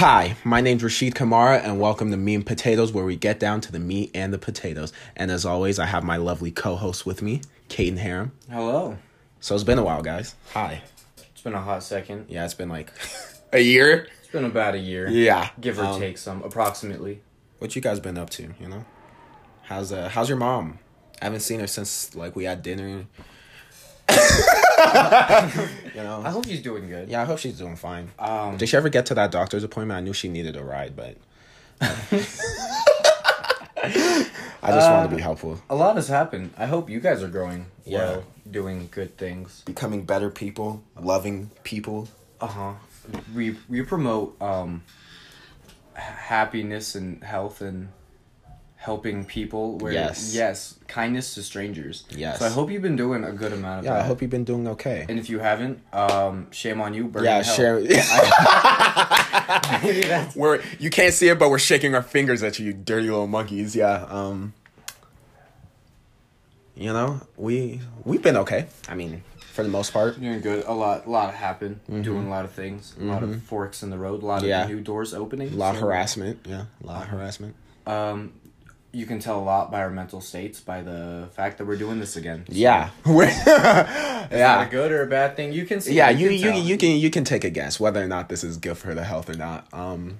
Hi, my name's Rashid Kamara, and welcome to Meat and Potatoes, where we get down to the meat and the potatoes. And as always, I have my lovely co-host with me, Caden Harem. Hello. So it's been a while, guys. Hi. It's been a hot second. Yeah, it's been like a year. It's been about a year. Yeah, Give or Um, take some, approximately. What you guys been up to? You know, how's uh how's your mom? I haven't seen her since like we had dinner. You know. I hope she's doing good. Yeah, I hope she's doing fine. Um, Did she ever get to that doctor's appointment? I knew she needed a ride, but I just wanted to be helpful. a lot has happened. I hope you guys are growing Yeah. well, doing good things. Becoming better people, loving people. Uh huh. We we promote um happiness and health and helping people. Where Yes. yes, kindness to strangers. Yes. So I hope you've been doing a good amount of Yeah, that. I hope you've been doing okay. And if you haven't, um, shame on you. Burn Yeah, in share. Maybe we're you can't see it, but we're shaking our fingers at you, you dirty little monkeys. Yeah. Um. You know, we we've been okay. I mean, for the most part. Doing good. A lot, a lot happened. Doing a lot of things. A lot of forks in the road. A lot of Mm-hmm. Yeah. new doors opening. A lot of harassment. Yeah, a lot of harassment. Um, you can tell a lot by our mental states by the fact that we're doing this again. So, Yeah, we're that a good or a bad thing? You can see. Yeah, you can you you can you can take a guess whether or not this is good for the health or not. Um,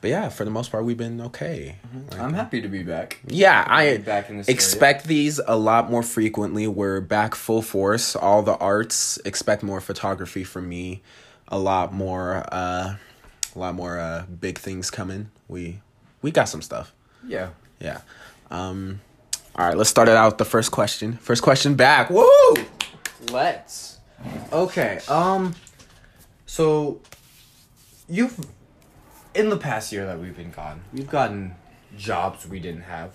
but yeah, for the most part, we've been okay. Like, I'm happy to be back. yeah, I back in this expect these a lot more frequently. We're back full force. All the arts expect more photography from me. A lot more, uh, a lot more uh, big things coming. We we got some stuff. Yeah. Yeah. Um, all right, let's start it out with the first question. First question back. Woo! Let's. Okay. Um. So, you've in the past year that we've been gone, we've gotten jobs we didn't have.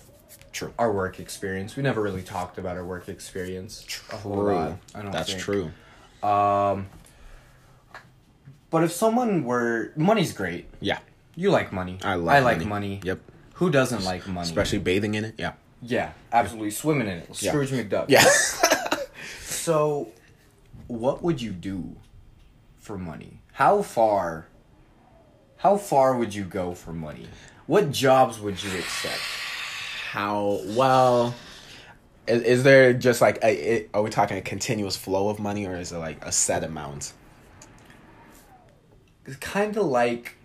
True. Our work experience. We never really talked about our work experience a whole True. lot. I don't That's think. true. Um. But if someone were money's great. Yeah. You like money. I love I like money. money. Yep. Who doesn't like money? Especially bathing in it. Yeah. Yeah, absolutely. Swimming in it. Yeah. Scrooge McDuck. Yeah. So, what would you do for money? How far? How far would you go for money? What jobs would you accept? How well? Is, is there just like a, it, are we talking a continuous flow of money or is it like a set amount? It's kind of like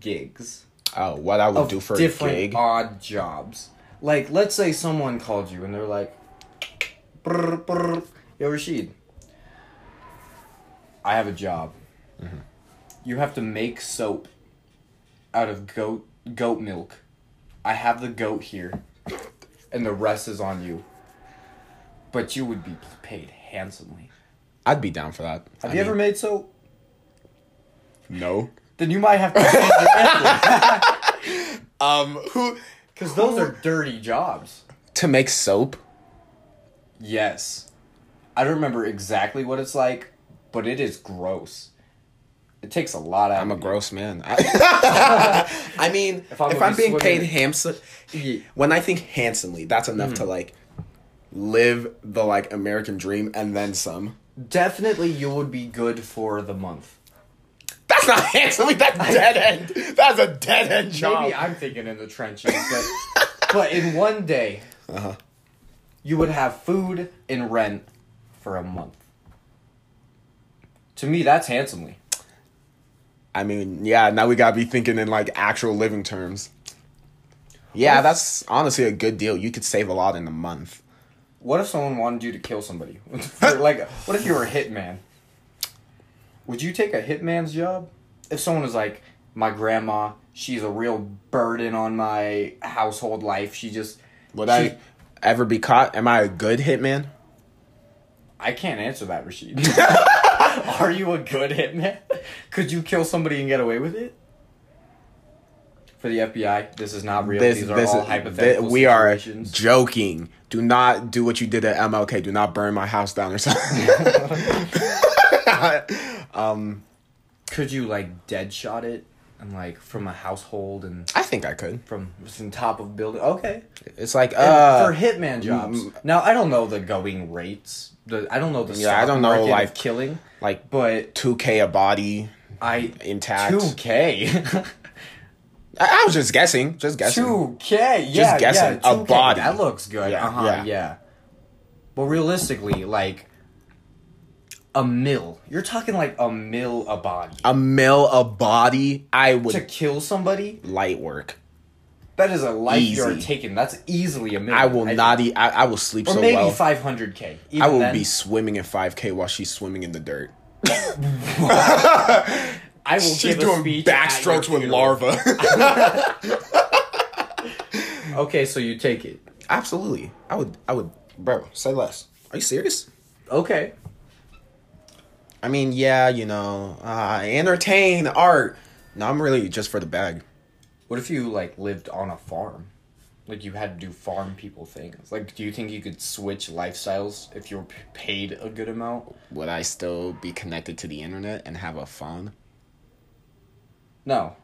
gigs Oh, what I would do for a different gig? odd jobs. Like, let's say someone called you and they're like, brr, brr, "Yo, Rashid, I have a job. Mm-hmm. You have to make soap out of goat goat milk. I have the goat here, and the rest is on you. But you would be paid handsomely. I'd be down for that. Have I you ever made soap? No. Then you might have to change your answer Um, who because those are dirty jobs. to make soap? Yes. I don't remember exactly what it's like, but it is gross. It takes a lot out I'm a gross man. I, I mean, if If I'm, I'm be being paid handsome, when I think handsomely, that's enough to like live the like American dream and then some. Definitely you would be good for the month. That's not handsomely. That's dead end. That's a dead end job. Maybe I'm thinking in the trenches, but but in one day, Uh-huh. you would have food and rent for a month. To me, that's handsomely. I mean, yeah. Now we gotta be thinking in like actual living terms. Yeah, if- that's honestly a good deal. You could save a lot in a month. What if someone wanted you to kill somebody? Like, what if you were a hitman? Would you take a hitman's job? If someone was like, my grandma, she's a real burden on my household life. She just. Would she- I ever be caught? Am I a good hitman? I can't answer that, Rashid. Are you a good hitman? Could you kill somebody and get away with it? For the FBI, this is not real. This, These are this all is- hypothetical thi- we are joking. Do not do what you did at MLK. Do not burn my house down or something. um, Could you like dead shot it and like from a household and I think I could. from from top of building? Okay. It's like uh, for hitman jobs. Now I don't know the going rates. The I don't know the Yeah, I don't know, like- killing, like but two k a body. I intact. two K. I, I was just guessing, just guessing. Two K. Yeah, guessing. yeah. A 2K. body. That looks good. Yeah, uh huh. yeah. Yeah. But realistically, like a mill. You're talking like a mill a body A mil a body, I would to kill somebody. light work. That is a life you're taking. That's easily a mill. I will not eat. I, I will sleep Or so maybe well. five hundred K. I will be swimming in 5K while she's swimming in the dirt. I will She's doing backstrokes with larva. Okay, so you take it. Absolutely. I would. I would. Bro, say less. Are you serious? Okay. I mean, yeah, you know, uh, entertain, art. No, I'm really just for the bag. What if you like lived on a farm? Like you had to do farm people things. Like, do you think you could switch lifestyles if you were paid a good amount? Would I still be connected to the internet and have a phone? No.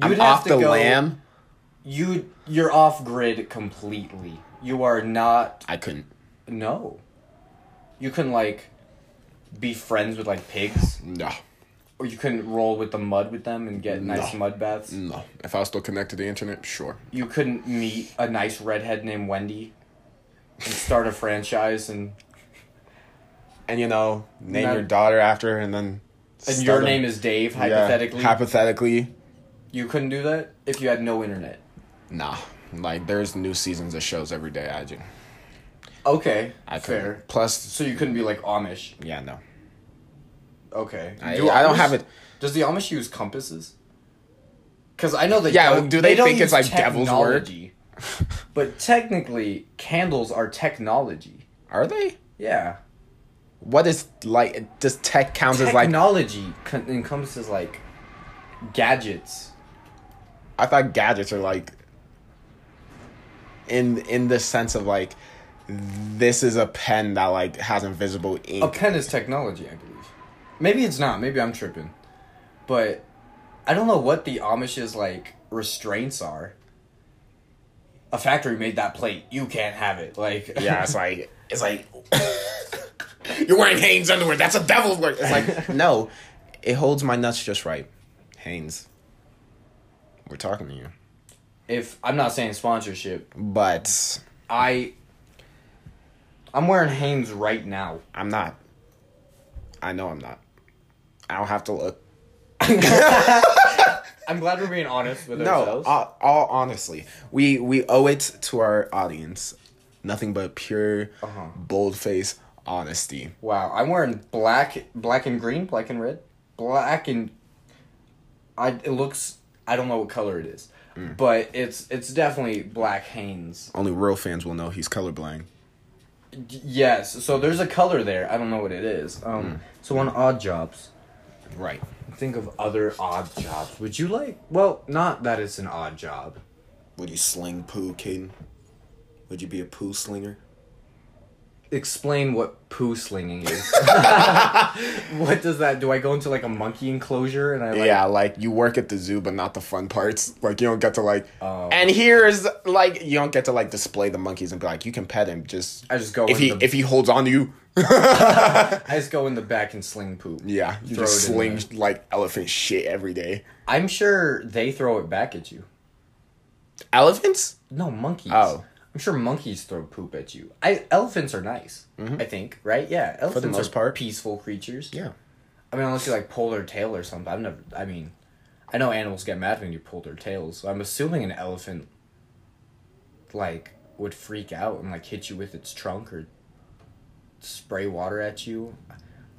I'm You'd have off to the go- lam. You you're off grid completely. You are not. I couldn't. No. You couldn't like be friends with like pigs, No. or you couldn't roll with the mud with them and get nice No. mud baths. No. If I was still connected to the internet, sure. You couldn't meet a nice redhead named Wendy and start a franchise and And you know, name No. your daughter after her and then. and your name is Dave hypothetically. hypothetically. you couldn't do that if you had no internet. Nah. Like, there's new seasons of shows every day, I just. Okay, I couldn't. fair. Plus, So you couldn't be like Amish. yeah, no. Okay. I, I don't Amish- have it. Does the Amish use compasses? Because I know they Yeah, don't- do they don't think it's use like devil's work? technology. but technically, candles are technology. Are they? Yeah. What is like? Does tech count as like? Technology con- encompasses like gadgets. I thought gadgets are like. In in the sense of like, this is a pen that like has invisible ink. A pen is technology, I believe. Maybe it's not. Maybe I'm tripping. But I don't know what the Amish's like restraints are. A factory made that plate. You can't have it. Like yeah, it's like it's like. You're wearing Hanes underwear. That's a devil's work. It's like no, it holds my nuts just right. Hanes. We're talking to you, if I'm not saying sponsorship, but I I'm wearing Hanes right now. I'm not. I know I'm not. I don't have to look. I'm glad we're being honest with No, ourselves. all, all honestly, we we owe it to our audience. Nothing but pure, Uh-huh. bold face honesty. wow, I'm wearing black, black and green, black and red, black and. I it looks. I don't know what color it is, Mm. but it's it's definitely black Hanes. Only real fans will know he's colorblind. Yes, so there's a color there. I don't know what it is. Um, Mm. so on odd jobs, Right. think of other odd jobs. Would you like? Well, not that it's an odd job. Would you sling poo, Caden? Would you be a poo slinger? Explain what poo slinging is. what does that? Do I go into like a monkey enclosure and I like? yeah, like you work at the zoo, but not the fun parts. Like you don't get to like. Oh. And here's like you don't get to like display the monkeys and be like you can pet him. Just I just go if he the- if he holds on to you. I just go in the back and sling poop. Yeah, you Throw just sling like elephant shit every day. I'm sure they throw it back at you. Elephants? No, monkeys. Oh. I'm sure monkeys throw poop at you. I elephants are nice. I think, right? Yeah, elephants Mm-hmm. most are part. peaceful creatures. Yeah. I mean, unless you like pull their tail or something. I've never. I mean, I know animals get mad when you pull their tails. So I'm assuming an elephant, like, would freak out and like hit you with its trunk or spray water at you.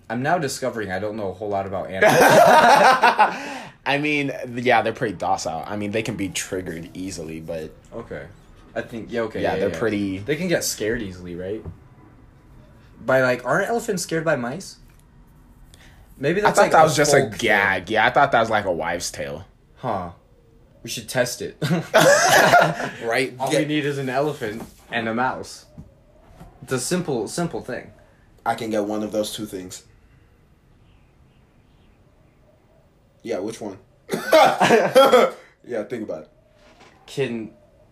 I'm now discovering I don't know a whole lot about animals. I mean, yeah, they're pretty docile. I mean, they can be triggered easily, but okay, I think yeah. Okay, yeah, they're pretty. They can get scared easily, right? By like, aren't elephants scared by mice? Maybe that's I thought like that was just a folk thing. gag. Yeah, I thought that was like a wives' tale. Huh. We should test it. Right? All we need is an elephant and a mouse. It's a simple, simple thing. I can get one of those two things. Yeah, which one? yeah, think about it. Can,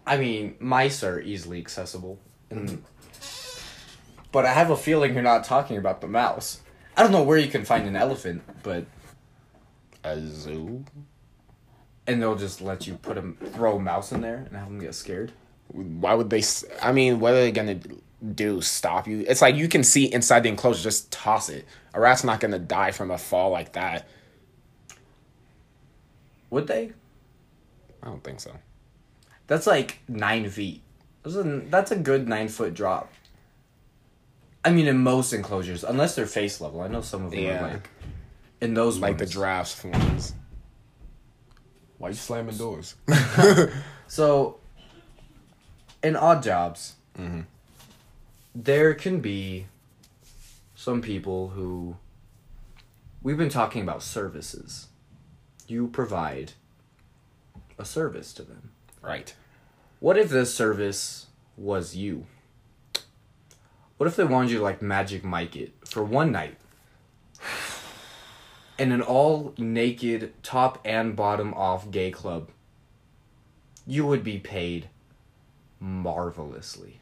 I mean, mice are easily accessible. And, but I have a feeling you're not talking about the mouse. I don't know where you can find an elephant, but A zoo? and they'll just let you put them throw a mouse in there and have them get scared. Why would they? s- I mean, what are they gonna do? Stop you? It's like you can see inside the enclosure. Just toss it. A rat's not gonna die from a fall like that. Would they? I don't think so. That's like nine feet. That's a, that's a good nine foot drop. I mean, in most enclosures, unless they're face level. I know some of them Yeah. are like in those Like the drafts ones. Why you slamming doors? So, in odd jobs, Mhm. there can be some people who. We've been talking about services. You provide a service to them. Right. What if this service was you? What if they wanted you to like Magic Mike it for one night? In an all naked, top and bottom off gay club. You would be paid marvelously.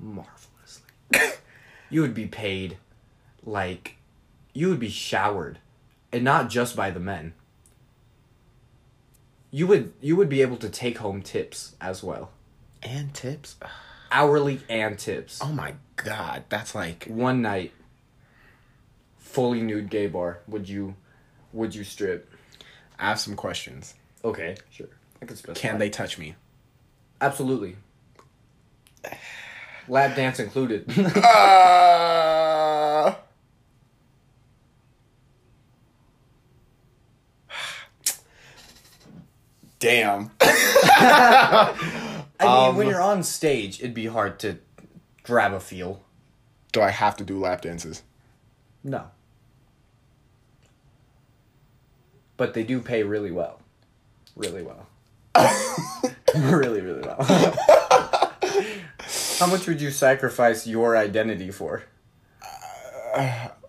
Marvelously. you would be paid like you would be showered. And not just by the men. You would you would be able to take home tips as well And tips. hourly and tips. Oh my god, that's like One night, fully nude gay bar. Would you, would you strip? I have some questions. Okay, sure. I can specify. Can they touch me? Absolutely. Lab dance included. Uh, Damn. I mean, Um, when you're on stage, it'd be hard to grab a feel. Do I have to do lap dances? No. But they do pay really well. Really well. really, really well. How much would you sacrifice your identity for?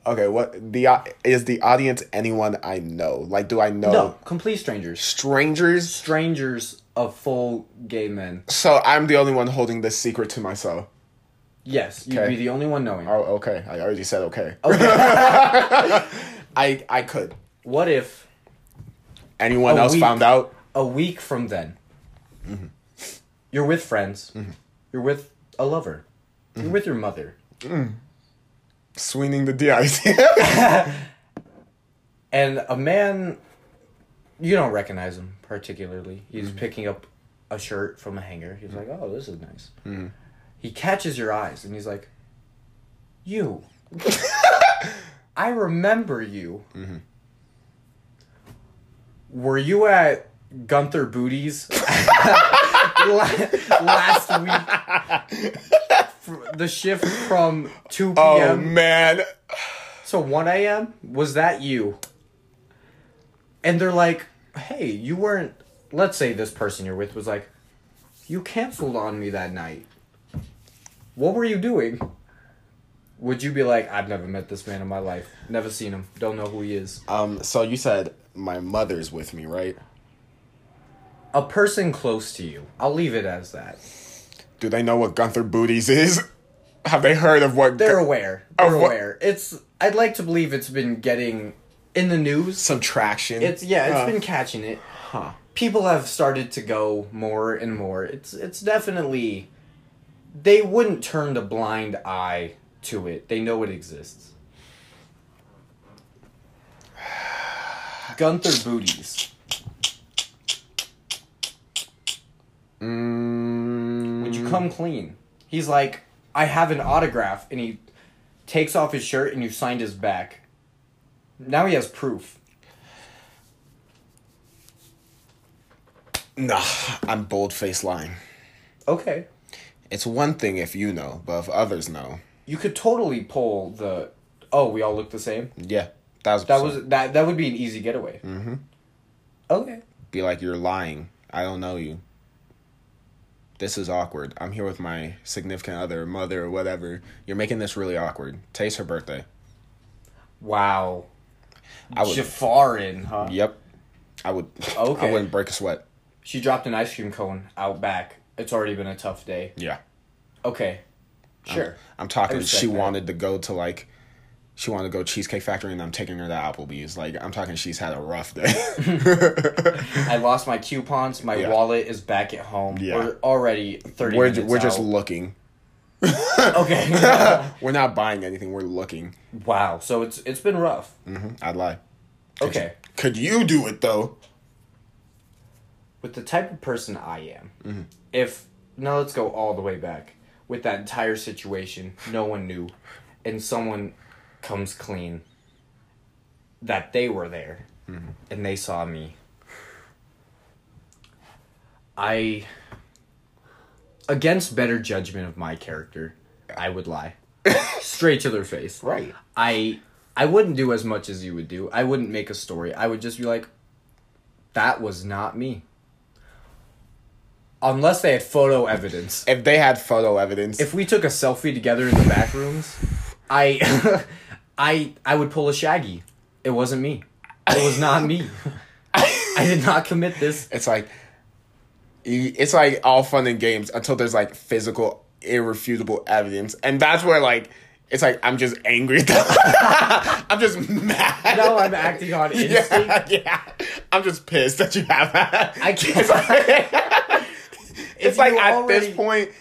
Okay, what the au- is the audience anyone I know? Like do I know No, complete strangers. strangers? Strangers of full gay men. So I'm the only one holding this secret to myself. Yes, you'd Okay. be the only one knowing. Oh, okay. I already said okay. Okay. I I could. what if Anyone else week. found out? a week from then, mm-hmm. you're with friends, mm-hmm. you're with a lover, you're mm-hmm. with your mother, mm. Swinging the DIC. and a man, you don't recognize him particularly. He's mm-hmm. picking up a shirt from a hanger. He's mm-hmm. like, "Oh, this is nice." Mm-hmm. He catches your eyes and he's like, "You." I remember you. Were you at Gunther Booties last week? The shift from 2 p.m. oh man. So 1 a.m. was that you? And they're like, "Hey, you weren't." Let's say this person you're with was like, "You canceled on me that night. What were you doing?" Would you be like, "I've never met this man in my life. Never seen him. Don't know who he is." Um. So you said my mother's with me, right? A person close to you. I'll leave it as that. Do they know what Gunther Booties is? Have they heard of what? They're Gu- aware. They're what- aware. It's. I'd like to believe it's been getting in the news. some traction. It's yeah. It's Uh, been catching it. Huh. people have started to go more and more. It's it's definitely they wouldn't turn a blind eye to it. They know it exists. Gunther booties. Mm, Would you come clean? He's like, I have an autograph, and he takes off his shirt, and you signed his back. Now he has proof. Nah, I'm bold faced lying. Okay. It's one thing if you know, but if others know, You could totally pull the. Oh, we all look the same. yeah, that was That was that. That would be an easy getaway. Mm-hmm. Okay. be like you're lying. I don't know you. This is awkward. I'm here with my significant other, mother, or whatever. You're making this really awkward. Today's her birthday. Wow. I would. Jafarin, huh? Yep. I would. Okay. I wouldn't break a sweat. She dropped an ice cream cone out back. It's already been a tough day. Yeah. Okay. Sure. I'm talking. I respect She that. wanted to go to like she wanted to go Cheesecake Factory and I'm taking her to Applebee's. Like I'm talking she's had a rough day. I lost my coupons. My Yeah. wallet is back at home. Yeah. We're already thirty we're minutes we're just looking. okay. We're not buying anything, we're looking. wow. So it's it's been rough. hmm I'd lie. Okay. Could you do it though? With the type of person I am, Mm-hmm. if now let's go all the way back with that entire situation, no one knew, and someone comes clean that they were there Mm-hmm. and they saw me. I against better judgment of my character, I would lie. Straight to their face. Right. I I wouldn't do as much as you would do. I wouldn't make a story. I would just be like, that was not me. Unless they had photo evidence. If they had photo evidence, If we took a selfie together in the back rooms, I I I would pull a shaggy. It wasn't me. It was not me. I did not commit this. it's like it's like all fun and games until there's like physical irrefutable evidence and that's where like it's like i'm just angry i'm just mad No, I'm acting on instinct. yeah, yeah i'm just pissed that you have that I can't. it's like, it's like you at this point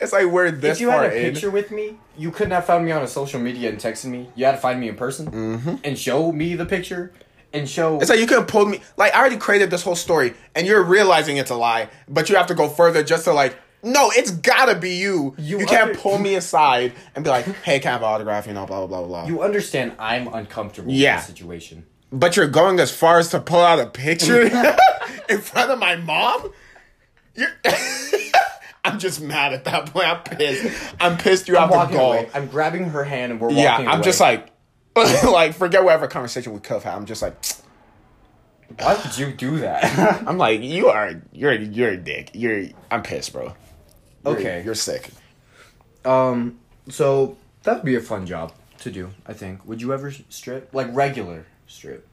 it's like we're this if you had a in picture with me, you couldn't have found me on a social media and texted me. You had to find me in person and show me the picture and show. Mm-hmm. It's like you could have pulled me. Like I already created this whole story, and you're realizing it's a lie, but you have to go further just to like. No, it's gotta be you. You You, can't under- pull me aside and be like, "Hey, can I have an autograph?" You know, blah blah blah blah. you understand I'm uncomfortable Yeah. with the situation. but you're going as far as to pull out a picture in front of my mom. You're. I'm just mad at that point. I'm pissed. I'm pissed. You I'm have to walking go. away. I'm grabbing her hand and we're walking Yeah, I'm away. just like, like forget whatever conversation we could have had. I'm just like, why would you do that? I'm like, you are, you're, you're a dick. You're, I'm pissed, bro. You're- Okay. you're sick. um, so that'd be a fun job to do. I think. Would you ever strip like regular strip?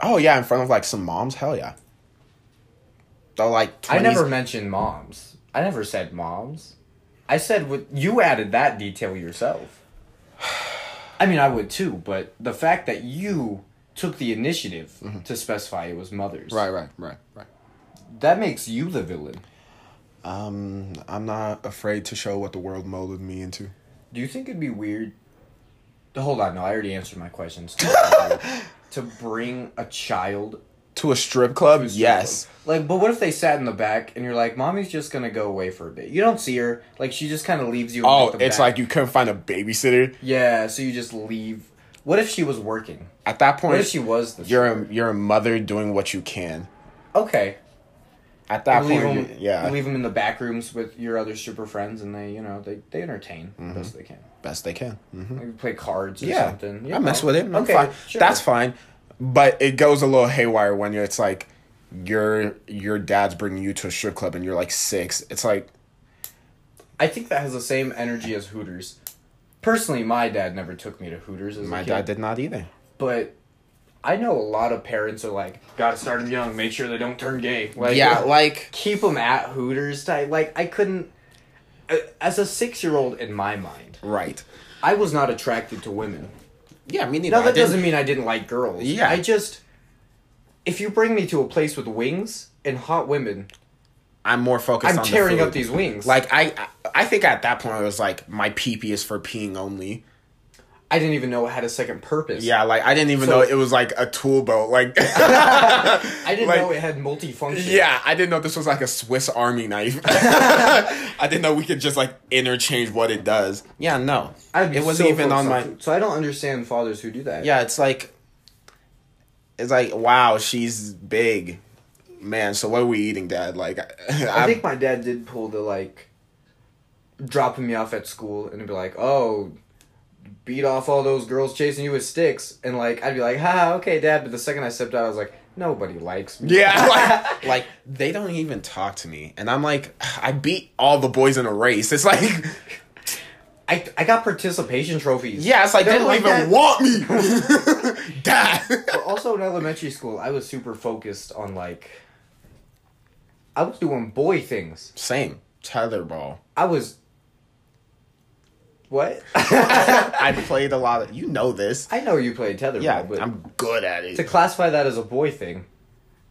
Oh yeah, in front of like some moms. Hell yeah. Though like 20s, I never mentioned moms. I never said moms. I said what you added that detail yourself. I mean, I would too, but the fact that you took the initiative to specify it was mothers, Mm-hmm. Right, right, right, right. That makes you the villain. Um, I'm not afraid to show what the world molded me into. Do you think it'd be weird? Hold on, no, I already answered my questions. to bring a child To a strip club, a strip yes. club. Like, but what if they sat in the back and you're like, "Mommy's just gonna go away for a bit." You don't see her. Like, she just kind of leaves you. Oh, it's back. like you couldn't find a babysitter. Yeah, so you just leave. What if she was working? At that What if point, she was the you're a, you're a mother doing what you can. okay? At that point, them, you- yeah, leave them in the back rooms with your other stripper friends, and they, you know, they they entertain Mm-hmm. best they can. best they can. hmm Like play cards or Yeah, something. you I mess with it. I'm Okay, fine. sure. That's fine. But it goes a little haywire when you're, it's like your your dad's bringing you to a strip club and you're like six. It's like I think that has the same energy as Hooters. Personally, my dad never took me to Hooters as my dad did not either. but I know a lot of parents are like, "Gotta start them young. Make sure they don't turn gay." Like, yeah, like keep them at Hooters. Type. Like, I couldn't. uh, As a six-year-old, in my mind, right. I was not attracted to women. Yeah, me neither. Now that doesn't mean I didn't like girls. Yeah. I just if you bring me to a place with wings and hot women, I'm more focused. I'm on the tearing food. up these wings. Like I, I think at that point it was like my pee pee is for peeing only. I didn't even know it had a second purpose. Yeah, like I didn't even So- know it was like a tool belt. Like I didn't like- know it had multifunction. Yeah, I didn't know this was like a Swiss Army knife. I didn't know we could just like interchange what it does. Yeah, no, it wasn't so even on my. So I don't understand fathers who do that. Yeah, it's like, it's like wow, she's big, man. So what are we eating, Dad? Like, I think my dad did pull the like dropping me off at school and be like, "Oh, beat off all those girls chasing you with sticks," and like I'd be like, "Ha, okay, dad." But the second I stepped out, I was like, "Nobody likes me." Yeah, like, like they don't even talk to me, and I'm like, I beat all the boys in a race. It's like, I I got participation trophies. yeah, it's like they They're don't like even that. want me, Dad. But also in elementary school, I was super focused on like. I was doing boy things. Same tetherball. I was What? I played a lot of. You know this. I know you played tetherball, Yeah, but I'm good at it. to classify that as a boy thing,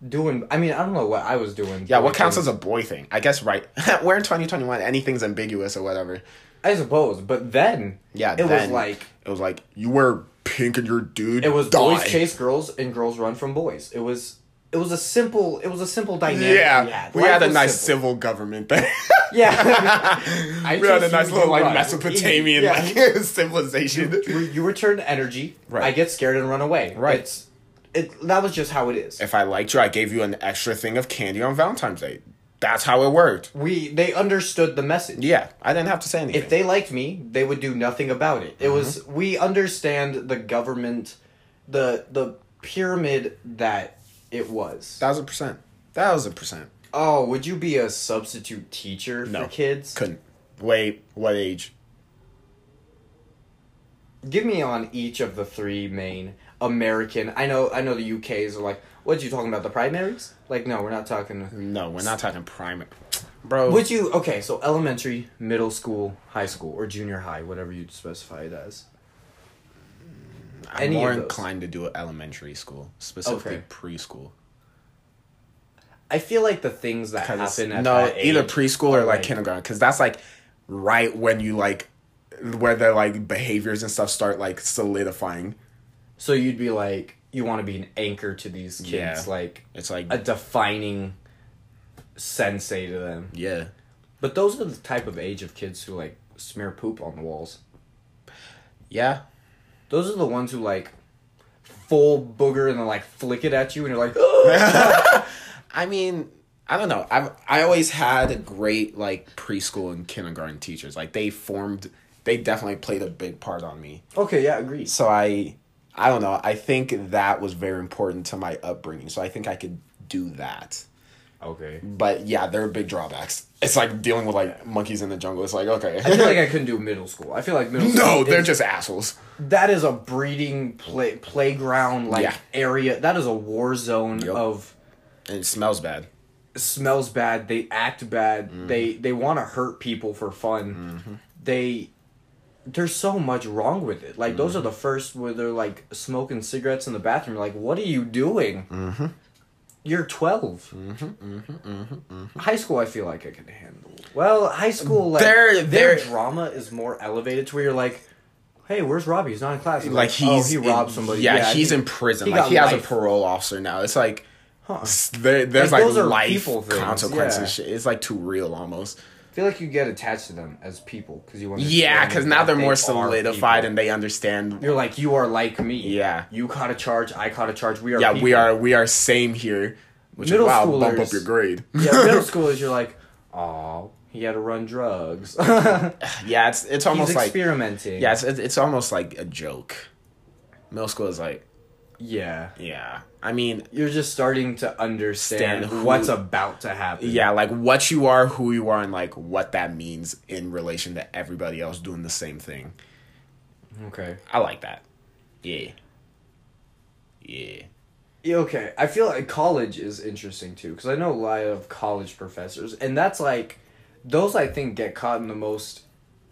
doing. I mean, I don't know what I was doing. yeah, what counts things. as a boy thing? I guess right. We're in 2021. Anything's ambiguous or whatever. I suppose, but then Yeah, it was like it was like you wear pink and your dude. it was die. boys chase girls and girls run from boys. It was it was a simple it was a simple dynamic. Yeah, we life had a nice simple. civil government there. Yeah, I we had a nice little like run. Mesopotamian Yeah. like civilization. you, you return energy. Right. I get scared and run away. Right. It's, it that was just how it is. If I liked you, I gave you an extra thing of candy on Valentine's Day. That's how it worked. We they understood the message. Yeah, I didn't have to say anything. If they liked me, they would do nothing about it. It was Mm-hmm. we understand the government, the the pyramid that it was. thousand percent, thousand percent, Oh, would you be a substitute teacher No. for kids? couldn't. Wait, what age? Give me on each of the three main American. I know I know the UK's are like, what are you talking about the primaries? Like no, we're not talking No, we're not talking primary, bro. Would you okay, so elementary, middle school, high school, or junior high, whatever you specify it as. I'm any more inclined to do elementary school, specifically Okay. preschool. I feel like the things that happen at no, that age either preschool or are, like, kindergarten, because that's like right when you like where their like behaviors and stuff start like solidifying. So you'd be like, you want to be an anchor to these kids, Yeah. like It's like a defining sensei to them. yeah, But those are the type of age of kids who like smear poop on the walls. yeah. Those are the ones who like full booger and then like flick it at you, and you're like, I mean, I don't know. I've I always had great like preschool and kindergarten teachers. Like they formed, they definitely played a big part on me. okay, yeah, agreed. So I, I don't know. I think that was very important to my upbringing. So I think I could do that. Okay. But yeah, there are big drawbacks. It's like dealing with like monkeys in the jungle. It's like okay. I feel like I couldn't do middle school. I feel like middle school. no, they're is- just assholes. that is a breeding play playground like Yeah. area. That is a war zone Yup. of And it smells bad. smells bad. They act bad. Mm-hmm. They they want to hurt people for fun. They there's so much wrong with it. Like Mm-hmm. those are the first where they're like smoking cigarettes in the bathroom. Like, what are you doing? Mm-hmm. You're 12 Mm-hmm, High school, I feel like I can handle. Well, high school, like their they're- drama is more elevated to where you're like, hey, where's Robbie? He's not in class. He's Like he's oh, he in- robbed somebody. Yeah, he's he- in prison. he like he has a parole officer now. It's like Huh. there, there's Like, like, those are life consequences. yeah. Shit. It's like too real almost. I feel like you get attached to them as people because you understand. Yeah, because now they're they more solidified and they understand. you're like you are like me. Yeah. you caught a charge. I caught a charge. We are. Yeah, we are we are same here. Which Middle is wow, bump schoolers- up your grade. Yeah, middle schoolers. You're like, oh, he had to run drugs. yeah, it's it's almost He's like experimenting. yeah, it's it's almost like a joke. Middle school is like yeah. yeah. I mean, You're just starting to understand who- what's about to happen. yeah, like what you are, who you are, and like what that means in relation to everybody else doing the same thing. Okay. I like that. Yeah. Yeah. Yeah, okay. I feel like college is interesting too because I know a lot of college professors, and that's like those I think get caught in the most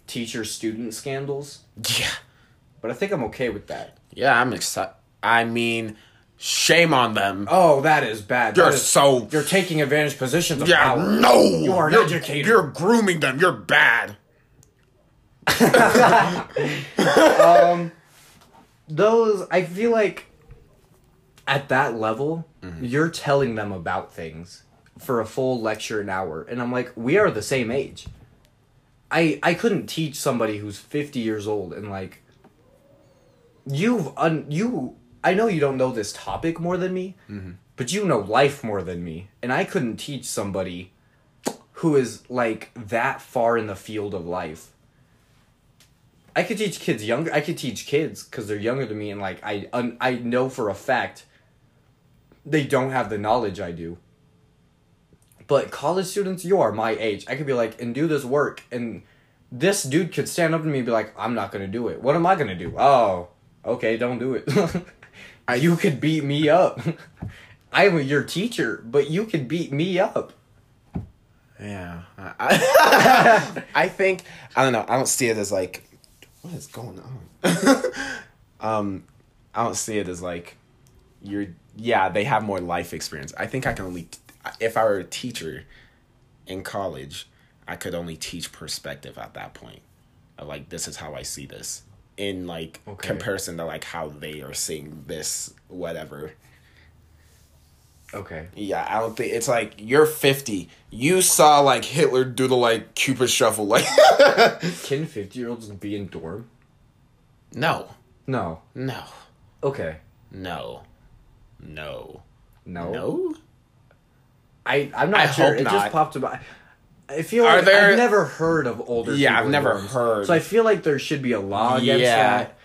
teacher student scandals. Yeah. But I think I'm okay with that. Yeah, I'm excited. I mean, shame on them. Oh, that is bad. You're That is- so you're taking advantage positions of Yeah, power. no. You are an you're, educator. You're grooming them. You're bad. um, Those I feel like at that level, Mm-hmm. you're telling them about things for a full lecture an hour, and I'm like, we are the same age. I I couldn't teach somebody who's 50 years old and like you've un you I know you don't know this topic more than me, Mm-hmm. but you know life more than me, and I couldn't teach somebody who is like that far in the field of life. I could teach kids younger. I could teach kids because they're younger than me, and like I un, I know for a fact they don't have the knowledge I do. But college students, you are my age. I could be like, and do this work, and this dude could stand up to me and be like, I'm not gonna do it. What am I gonna do? Oh, okay, don't do it. you could beat me up. I'm your teacher, but you could beat me up. Yeah. I, I think I don't know. I don't see it as like what is going on? um, I don't see it as like you're. Yeah, they have more life experience. I think I can only, if I were a teacher in college, I could only teach perspective at that point. Like this is how I see this in like Okay. comparison to like how they are seeing this whatever. Okay. Yeah, I don't think it's like you're 50. You saw like Hitler do the like Cupid shuffle like Can 50 year olds be in dorm? No. No. No. Okay. No. No. No. No? I, I'm not I sure. it not. just popped about. I feel Are like there- I've never heard of older. Yeah, I've never dorms. heard. So I feel like there should be a law against Yeah. that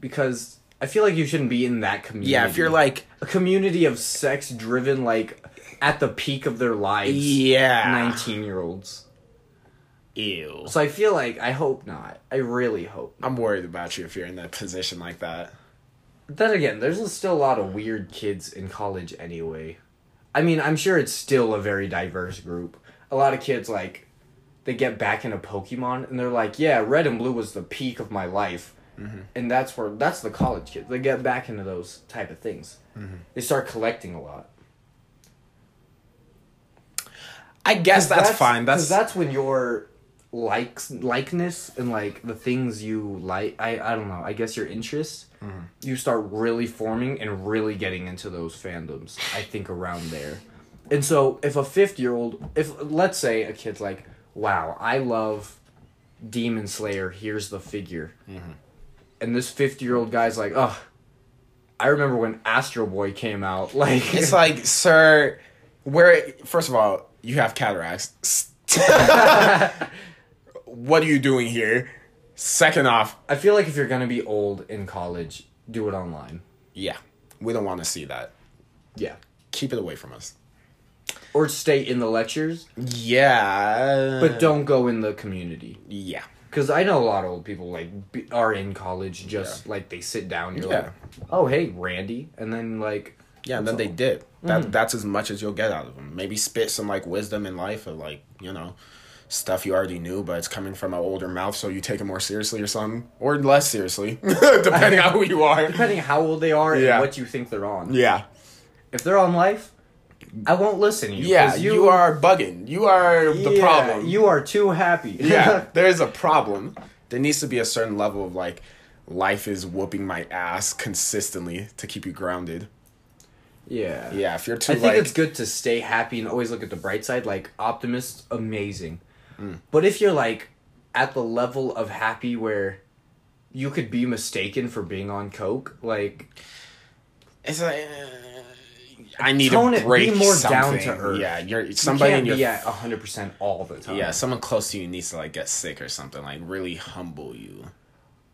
because I feel like you shouldn't be in that community. Yeah, if you're like a community of sex driven, like at the peak of their lives, yeah. nineteen year olds. Ew. So I feel like I hope not. I really hope. I'm worried about you if you're in that position like that. Then again, there's still a lot of weird kids in college anyway. I mean, I'm sure it's still a very diverse group. A lot of kids like they get back into Pokemon and they're like, "Yeah, Red and Blue was the peak of my life." And that's where that's the college kids. They get back into those type of things. They start collecting a lot. I guess that's, fine. That's, that's when your likes likeness and like the things you like I, I don't know i guess your interests Mm-hmm. you start really forming and really getting into those fandoms i think around there and so if a 50 year old if let's say a kid's like wow i love demon slayer here's the figure Mm-hmm. and this 50 year old guy's like oh i remember when astro boy came out like it's like, sir, where first of all, you have cataracts. what are you doing here? Second off, i feel like if you're gonna be old in college do it online yeah, we don't want to see that. yeah Keep it away from us. Or stay in the lectures, Yeah, but don't go in the community. Yeah, Because I know a lot of old people like be, are in college, just like they sit down. You're Yeah. like, oh hey, Randy, and then like, yeah, and then they did. That mm-hmm. that's as much as you'll get out of them. Maybe spit some like wisdom in life, or like you know, stuff you already knew, but it's coming from an older mouth, so you take it more seriously or something, or less seriously, depending on who you are. depending how old they are Yeah. and what you think they're on. Yeah, If they're on life, I won't listen to you. yeah, 'cause you, are bugging. You are the yeah, problem. You are too happy. yeah, there is a problem. There needs to be a certain level of like, life is whooping my ass consistently to keep you grounded. yeah. Yeah, if you're too I think like, it's good to stay happy and always look at the bright side. Like optimist, amazing. Mm. But if you're like at the level of happy where you could be mistaken for being on coke, like It's like uh, I need Tone to it, be break more something. down to earth. Yeah, you're you somebody can't in your be at hundred percent all the time. yeah, someone close to you needs to like get sick or something, like really humble you.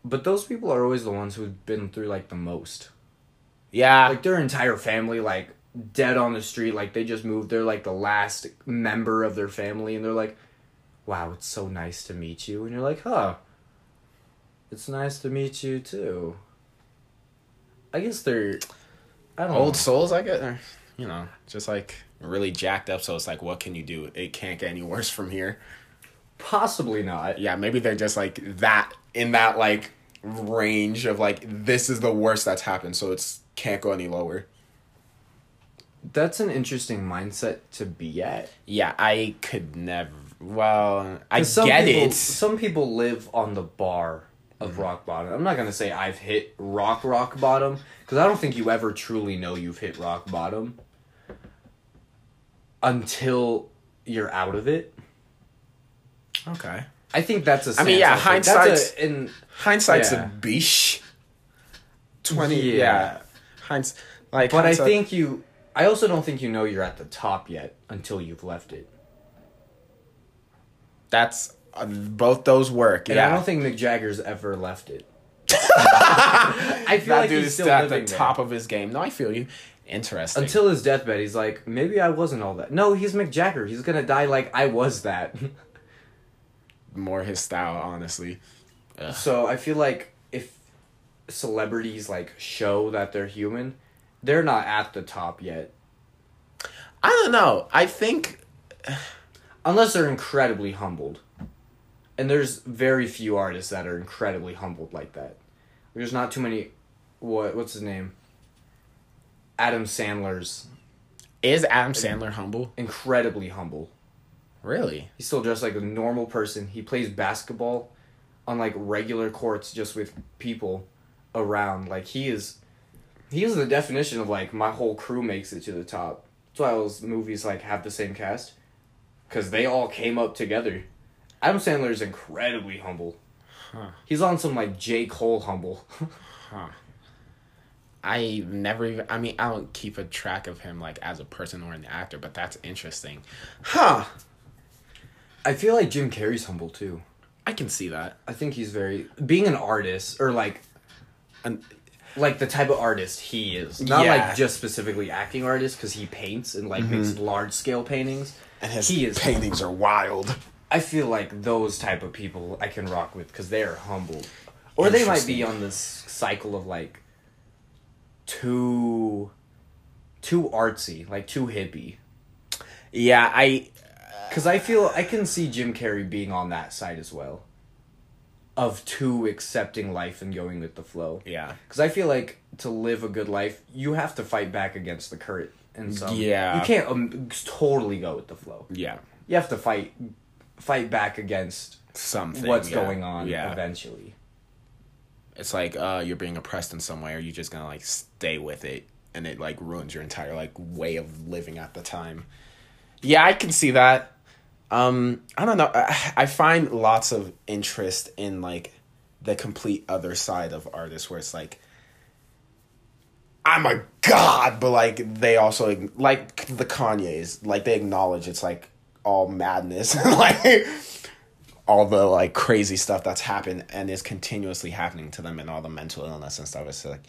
But those people are always the ones who've been through like the most. Yeah, Like their entire family, like dead on the street, like they just moved. They're like the last member of their family, and they're like, "Wow, it's so nice to meet you." And you're like, "Huh, it's nice to meet you too." I guess they're, I don't old know. souls, I get, you know, just like really jacked up. So it's like, what can you do? It can't get any worse from here. Possibly not. Yeah, maybe they're just like that in that like range of like this is the worst that's happened, so it's can't go any lower. That's an interesting mindset to be at. Yeah, I could never. Well, I some get people, it. Some people live on the bar of mm-hmm. rock bottom. I'm not gonna say I've hit rock rock bottom because I don't think you ever truly know you've hit rock bottom until you're out of it. Okay. I think that's a. I mean, yeah, Santa thing. That's hindsight's- a, in Hindsight's Yeah. a bish. Twenty. Yeah. Yeah. Hinds. Like, but I think you. I also don't think you know you're at the top yet until you've left it. that's uh, both those work. And yeah. I don't think Mick Jagger's ever left it. I feel that like dude he's still at the there. top of his game. No, I feel you. Interesting. Until his deathbed, he's like, maybe I wasn't all that. No, he's Mick Jagger. He's gonna die like I was that. more his style, honestly. Ugh. so I feel like if celebrities like show that they're human, they're not at the top yet, I don't know. I think unless they're incredibly humbled. And there's very few artists that are incredibly humbled like that. There's not too many. What what's his name? Adam Sandler's Is Adam Sandler humble? incredibly humble. Really? He's still dressed like a normal person. He plays basketball on like regular courts just with people around. Like he is he is the definition of like my whole crew makes it to the top. That's why those movies like have the same cast. Cause they all came up together. Adam Sandler is incredibly humble. Huh. He's on some like J. Cole humble. Huh. I never even. I mean, I don't keep a track of him like as a person or an actor, but that's interesting. Huh. I feel like Jim Carrey's humble too. I can see that. I think he's very being an artist or like And like the type of artist he is. Not Yeah. like just specifically acting artist because he paints and like makes mm-hmm. large scale paintings. and his He is- paintings are wild. I feel like those type of people I can rock with because they are humble, or they might be on this cycle of like too too artsy, like too hippie. Yeah, I. Because I feel I can see Jim Carrey being on that side as well. Of too accepting life and going with the flow. Yeah. Because I feel like to live a good life, you have to fight back against the current and some. Yeah. You can't um, totally go with the flow. Yeah. You have to fight, fight back against Something. what's yeah. going on. Yeah. Eventually. It's like uh, you're being oppressed in some way, or you just gonna like stay with it, and it like ruins your entire like way of living at the time. Yeah, I can see that. Um, I don't know. I, I find lots of interest in like the complete other side of artists, where it's like I'm a god, but like they also like the Kanyes, like they acknowledge it's like all madness, like all the like crazy stuff that's happened and is continuously happening to them and all the mental illness and stuff. It's like,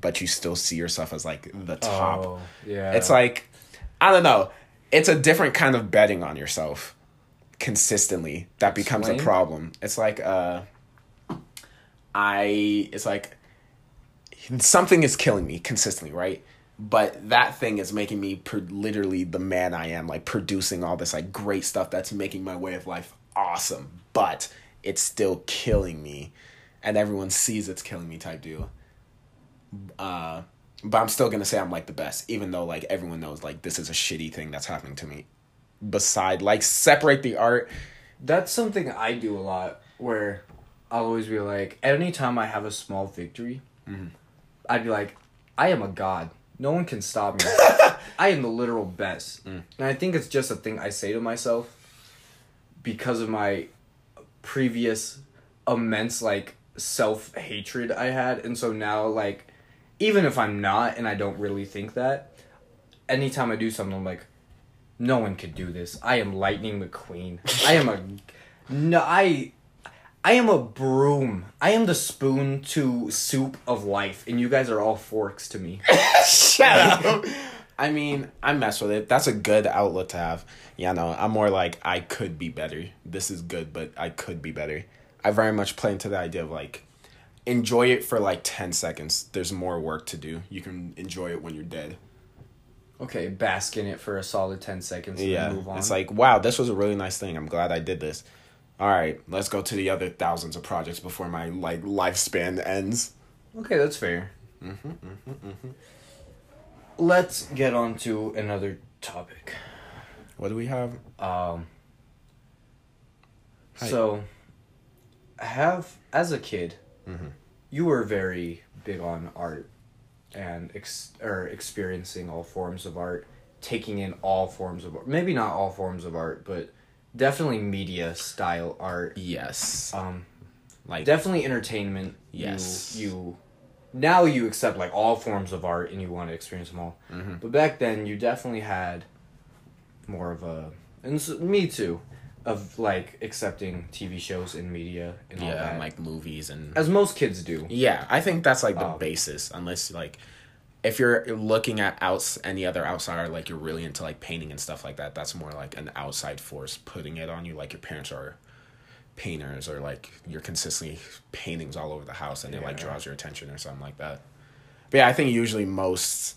but you still see yourself as like the top. Oh, yeah. It's like, I don't know. It's a different kind of betting on yourself consistently that becomes a problem. It's like, uh, I, it's like something is killing me consistently, right? But that thing is making me pr- literally the man I am, like producing all this like great stuff that's making my way of life awesome. But it's still killing me, and everyone sees it's killing me type deal. Uh, but I'm still gonna say I'm like the best, even though like everyone knows like this is a shitty thing that's happening to me. Beside, like separate the art. That's something I do a lot where I'll always be like, anytime I have a small victory, Mm-hmm. I'd be like, I am a god. No one can stop me. I am the literal best. Mm. And I think it's just a thing I say to myself because of my previous immense, like, self hatred I had. And so now, like, even if I'm not and I don't really think that, anytime I do something, I'm like, no one could do this. I am Lightning McQueen. I am a no. I I am a broom. I am the spoon to soup of life, and you guys are all forks to me. Shut up. I mean, I mess with it. That's a good outlook to have. Yeah, no, I'm more like I could be better. This is good, but I could be better. I very much play into the idea of like enjoy it for like 10 seconds. There's more work to do. You can enjoy it when you're dead. Okay, bask in it for a solid ten seconds and Yeah. then move on. It's like, wow, this was a really nice thing. I'm glad I did this. All right, let's go to the other thousands of projects before my like lifespan ends. okay, that's fair. Mm-hmm, Let's get on to another topic. What do we have? Um. Hi. So, have as a kid, Mhm. you were very big on art, and ex- or experiencing all forms of art, taking in all forms of art. Maybe not all forms of art, but definitely media style art. Yes. Um, Like definitely entertainment. Yes. You, you now you accept like all forms of art and you want to experience them all. Mhm. But back then you definitely had more of a and s me too of like accepting TV shows and media and all yeah, that. like movies and as most kids do. Yeah, I think that's like the Um, basis. Unless like, if you're looking at outs any other outsider, like you're really into like painting and stuff like that. That's more like an outside force putting it on you. Like your parents are painters, or like you're consistently paintings all over the house, and it like draws your attention or something like that. But yeah, I think usually most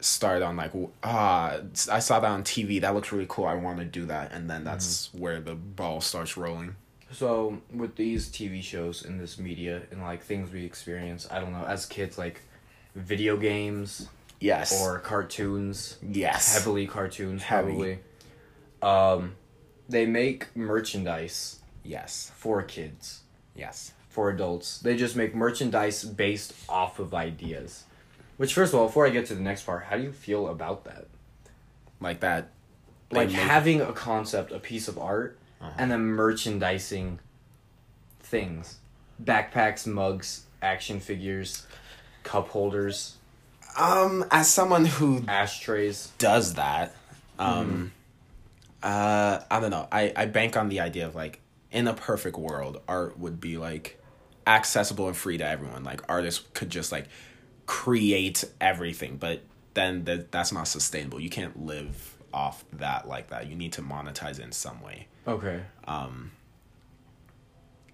start on like ah I saw that on TV that looks really cool I want to do that and then that's Mm-hmm. where the ball starts rolling So with these TV shows and this media and like things we experience, I don't know, as kids like video games Yes. or cartoons, yes. heavily cartoons Heavy. probably. Um they make merchandise Yes. for kids, Yes. for adults. They just make merchandise based off of ideas. Which first of all, before I get to the next part, how do you feel about that? Like that. Like make- having a concept, a piece of art, Uh-huh. and then merchandising things. Backpacks, mugs, action figures, cup holders, Um, as someone who ashtrays. does that, um, uh, I don't know. I I bank on the idea of like in a perfect world, art would be like accessible and free to everyone. Like artists could just like create everything, but then th- that's not sustainable. You can't live off that like that. You need to monetize it in some way. Okay.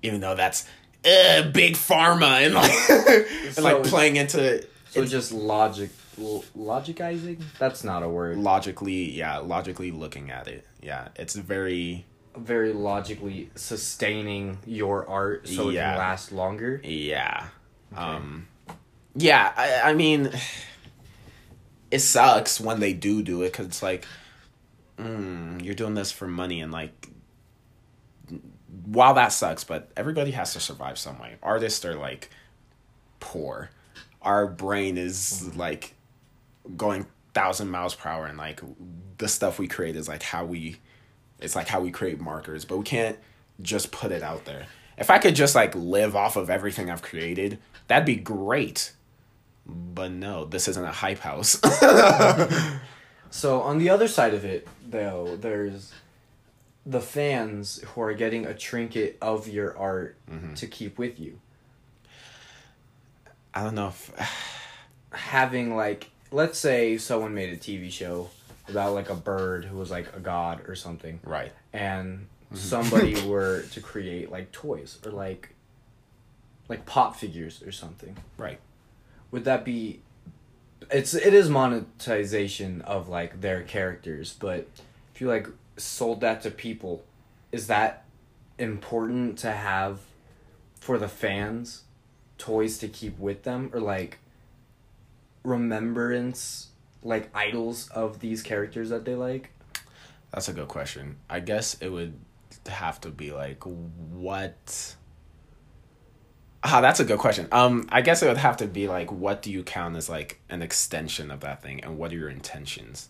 Even though that's big pharma and like and So like playing into it. So just logic, logicizing? That's not a word. logically, yeah, logically looking at it. Yeah, it's very Very logically sustaining your art so it can last longer. Yeah. Um yeah, I, I mean it sucks when they do do it cuz it's like mm, you're doing this for money and like while that sucks, but everybody has to survive some way. Artists are like poor. Our brain is mm-hmm. like going thousand miles per hour and like the stuff we create is like how we it's like how we create markers, but we can't just put it out there. If I could just like live off of everything I've created, that'd be great. But no, this isn't a hype house. So on the other side of it, though, there's the fans who are getting a trinket of your art Mm-hmm. to keep with you. I don't know if Having like, let's say someone made a TV show about like a bird who was like a god or something, right. and Mm-hmm. somebody were to create like toys or like like pop figures or something. Right. Would that be? It's it is monetization of like their characters, but if you like sold that to people, is that important to have for the fans? Toys to keep with them, or like remembrance, like idols of these characters that they like. That's a good question. I guess it would have to be like what Ah, that's a good question. Um, I guess it would have to be like, what do you count as like an extension of that thing, and what are your intentions?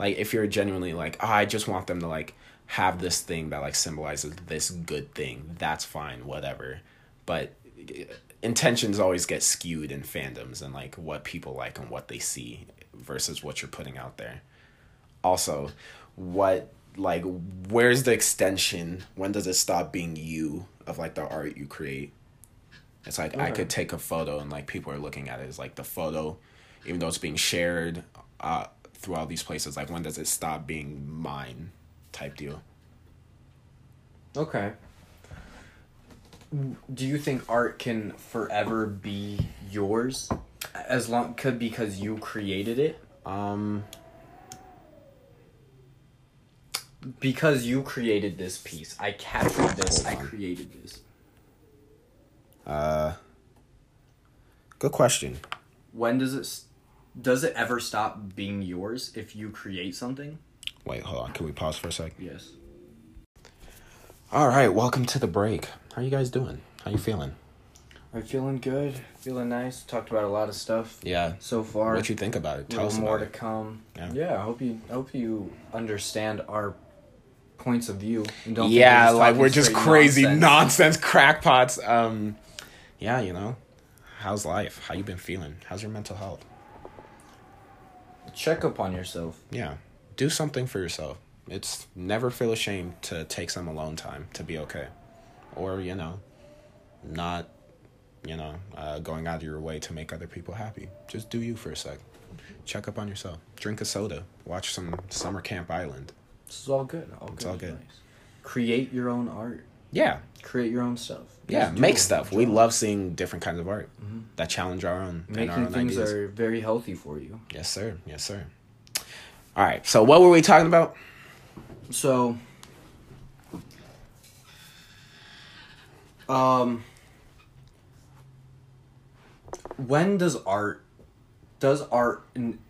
Like, if you're genuinely like, oh, I just want them to like have this thing that like symbolizes this good thing, that's fine, whatever. But uh, intentions always get skewed in fandoms and like what people like and what they see versus what you're putting out there. Also, what like where's the extension? When does it stop being you of like the art you create? It's like I could take a photo and like people are looking at it as like the photo, even though it's being shared uh through all these places. Like when does it stop being mine? Type deal. Okay. Do you think art can forever be yours, as long could because you created it? Um, Because you created this piece, I captured this. I created this. uh, good question. When does it? S- Does it ever stop being yours if you create something? Wait, hold on. Can we pause for a sec? Yes. All right, welcome to the break. How you guys doing? How you feeling? I'm feeling good. Feeling nice. Talked about a lot of stuff Yeah. so far. What you think about it? Tell us more about to it. come. Yeah. Yeah. I hope you. I hope you understand our points of view. And don't think yeah, just like we're just crazy nonsense. nonsense. crackpots. Um, yeah, you know, how's life? How you been feeling? How's your mental health? Check up on yourself. Yeah, do something for yourself. It's never feel ashamed to take some alone time to be okay, or you know, not, you know, uh, going out of your way to make other people happy. Just do you for a sec. Check up on yourself. Drink a soda. Watch some Summer Camp Island. This is all good. All It's good. all good. Nice. Create your own art. Yeah, Create your own stuff. yeah. Make stuff. We love seeing different kinds of art that challenge our own and our making own things ideas. are very healthy for you. Yes, sir. Yes, sir. All right. So, what were we talking about? So Um. When does art, does art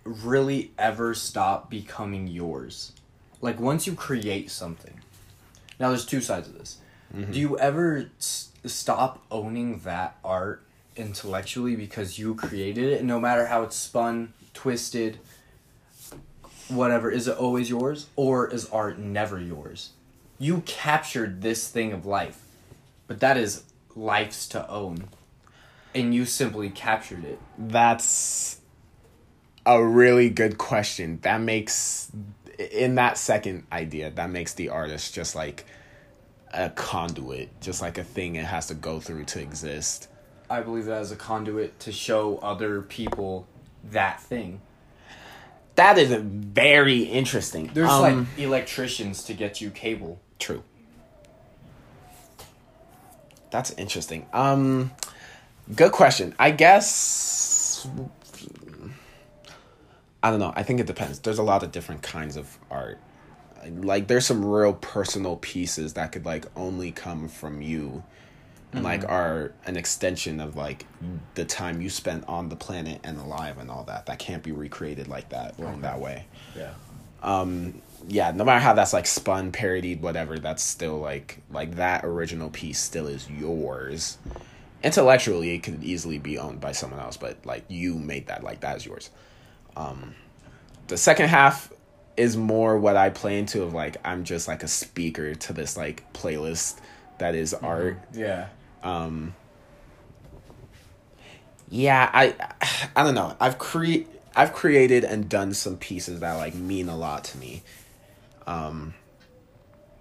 really ever stop becoming yours? Like once you create something. Now there's two sides of this. Mm-hmm. Do you ever s- stop owning that art intellectually because you created it, no matter how it's spun, twisted, whatever? Is it always yours, or is art never yours? You captured this thing of life, but that is life's to own, and you simply captured it. That's a really good question. That makes in that second idea, that makes the artist just like a conduit, just like a thing it has to go through to exist. I believe that as a conduit to show other people that thing. That is a very interesting. There's Um, like electricians to get you cable. True. That's interesting. Um good question. I guess I don't know. I think it depends. There's a lot of different kinds of art. Like there's some real personal pieces that could like only come from you and like are an extension of like the time you spent on the planet and alive and all that. That can't be recreated like that or in that way Yeah. um yeah, no matter how that's like spun, parodied, whatever, that's still like like that original piece still is yours. Intellectually, it could easily be owned by someone else, but like you made that, like that is yours. Um, the second half is more what I play into of like I'm just like a speaker to this like playlist that is art. Yeah. Um Yeah, I I don't know. I've cre- I've created and done some pieces that like mean a lot to me. Um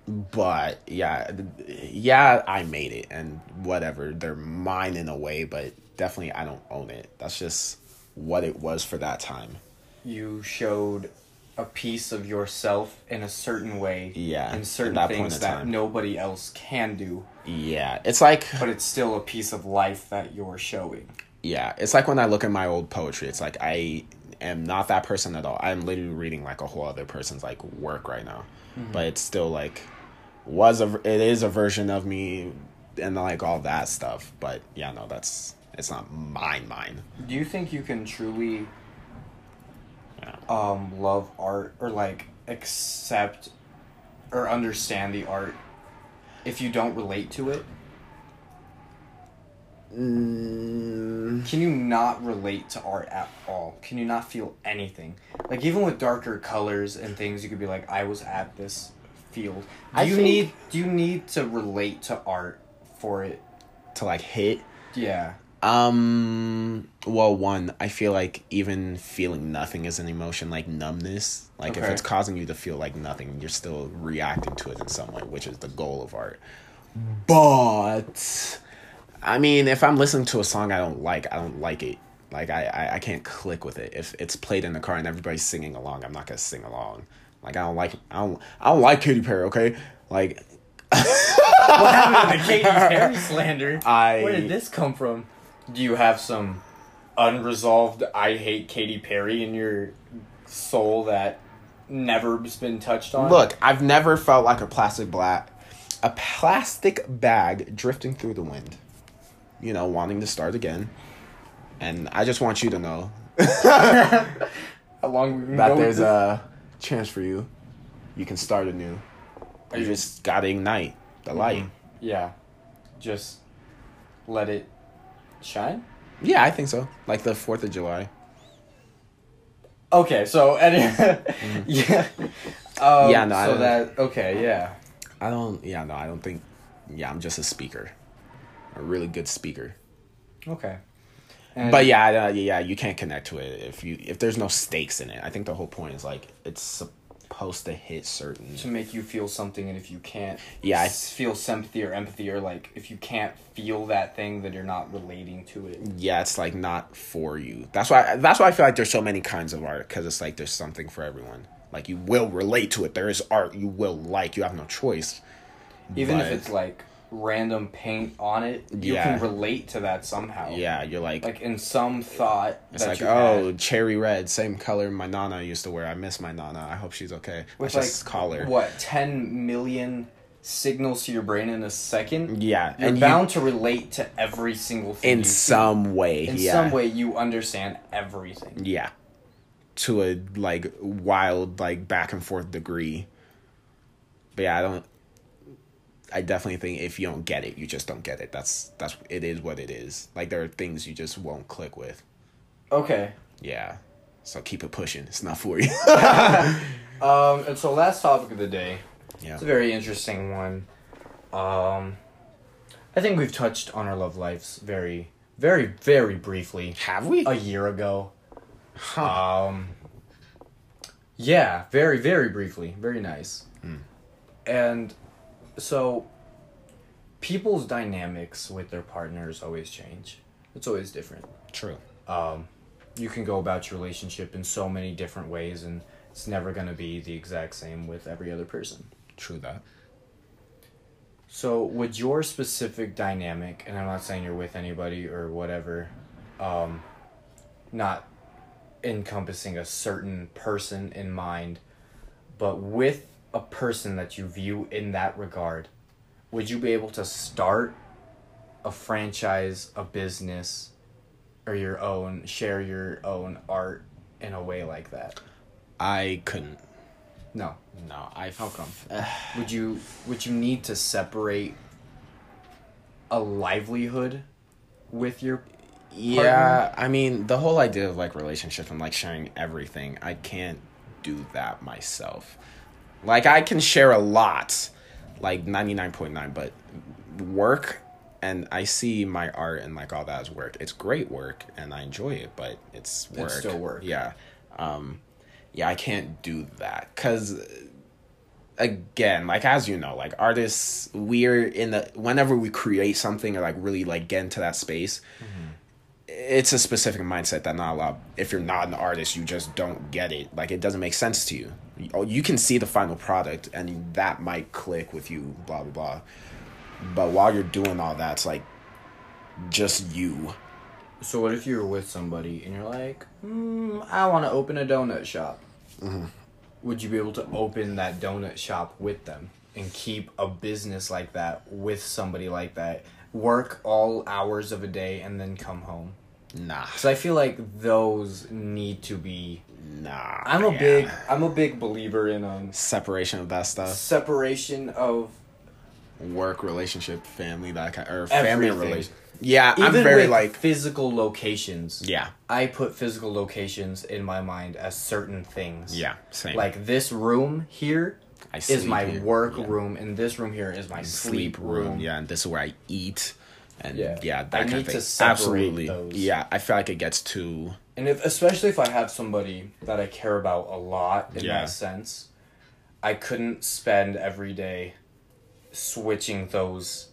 but yeah, yeah, I made it and whatever. They're mine in a way, but definitely I don't own it. That's just what it was for that time. You showed a piece of yourself in a certain way. Yeah, And at certain that things in that time. nobody else can do, Yeah, it's like but it's still a piece of life that you're showing. yeah, it's like when I look at my old poetry, it's like I am not that person at all. I'm literally reading like a whole other person's like work right now. Mm-hmm. But it's still like was a it is a version of me and like all that stuff. But yeah, no, that's it's not mine mine. Do you think you can truly. Um, love art or like accept or understand the art if you don't relate to it? Mm, Can you not relate to art at all? Can you not feel anything? Like even with darker colors and things, you could be like, I was at this field. Do I you think- need do you need to relate to art for it? to like hit Yeah. Um. Well, one, I feel like even feeling nothing is an emotion, like numbness. Like if it's causing you to feel like nothing, you're still reacting to it in some way, which is the goal of art. But I mean, if I'm listening to a song I don't like, I don't like it. Like I, I, I can't click with it. If it's played in the car and everybody's singing along, I'm not gonna sing along. Like I don't like, I don't, I don't like Katy Perry. Okay, like What happened to the Katy Perry slander? I- Where did this come from? Do you have some unresolved I hate Katy Perry in your soul that never's been touched on? Look, I've never felt like a plastic black, a plastic bag drifting through the wind. You know, wanting to start again. And I just want you to know how long that there's a chance for you. You can start anew. You just gotta ignite the mm-hmm. light. Yeah. Just let it shine? Yeah, I think so. Like the Fourth of July. Okay, so any yeah. Um, Yeah, no, so that okay, yeah. I don't. Yeah, no, I don't think. Yeah, I'm just a speaker, a really good speaker. Okay. And But yeah, uh, yeah, you can't connect to it if you if there's no stakes in it. I think the whole point is like it's supposed to hit certain. to make you feel something, and if you can't, Yeah, I- s- feel sympathy or empathy, or like if you can't feel that thing, then you're not relating to it. Yeah, it's like not for you. That's why. That's why I feel like there's so many kinds of art because it's like there's something for everyone. Like you will relate to it. There is art you will like. You have no choice. Even But- if it's like random paint on it, you Yeah. can relate to that somehow. Yeah, you're like. Like in some thought it's like you oh had. cherry red, same color my nana used to wear. I miss my nana. I hope she's okay. with Let's just like call her. what ten million signals to your brain in a second, Yeah, you're and you- bound to relate to every single thing in you see. some way. In yeah. some way, you understand everything. Yeah. To a like wild like back and forth degree. But yeah, I don't I definitely think if you don't get it, you just don't get it. That's that's it is what it is. Like there are things you just won't click with. Okay. Yeah. So keep it pushing. It's not for you. Um, and so last topic of the day. yeah. It's a very interesting one. Um, I think we've touched on our love lives very, very, very briefly Have we? a year ago. Huh. Um, yeah, very, very briefly. Very nice. And so, people's dynamics with their partners always change. It's always different. True. Um, you can go about your relationship in so many different ways, and it's never going to be the exact same with every other person. True that. So, with your specific dynamic, and I'm not saying you're with anybody or whatever, um, not encompassing a certain person in mind, but with a person that you view in that regard, would you be able to start a franchise, a business, or your own, share your own art in a way like that? I couldn't. No. No, I How come? would you would you need to separate a livelihood with your Yeah, I mean the whole idea of like relationship and like sharing everything, I can't do that myself. Like I can share a lot, like ninety nine point nine, but work and I see my art and like all that as work. It's great work and I enjoy it, but it's work. still work. Yeah. Um yeah, I can't do that cuz again, like as you know, like artists we're in the whenever we create something or like really like get into that space, it's a specific mindset that not a lot if you're not an artist you just don't get it like it doesn't make sense to you you, you can see the final product and that might click with you blah blah blah but while you're doing all that it's like just you So what if you're with somebody and you're like, mm, I want to open a donut shop? Would you be able to open that donut shop with them and keep a business like that with somebody like that? Work all hours of a day and then come home. nah So I feel like those need to be. Nah I'm a yeah. big I'm a big believer in um separation of that stuff separation of work relationship family that kind or family Everything. relation yeah even i'm very like physical locations. yeah I put physical locations in my mind as certain things. yeah same Like this room here is my here. work Yeah. room, and this room here is my sleep, room. Yeah, and this is where I eat. And Yeah. yeah, that I kind need of thing. to separate Absolutely. those. Yeah, I feel like it gets too And if, especially if I have somebody that I care about a lot in Yeah. that sense, I couldn't spend every day switching those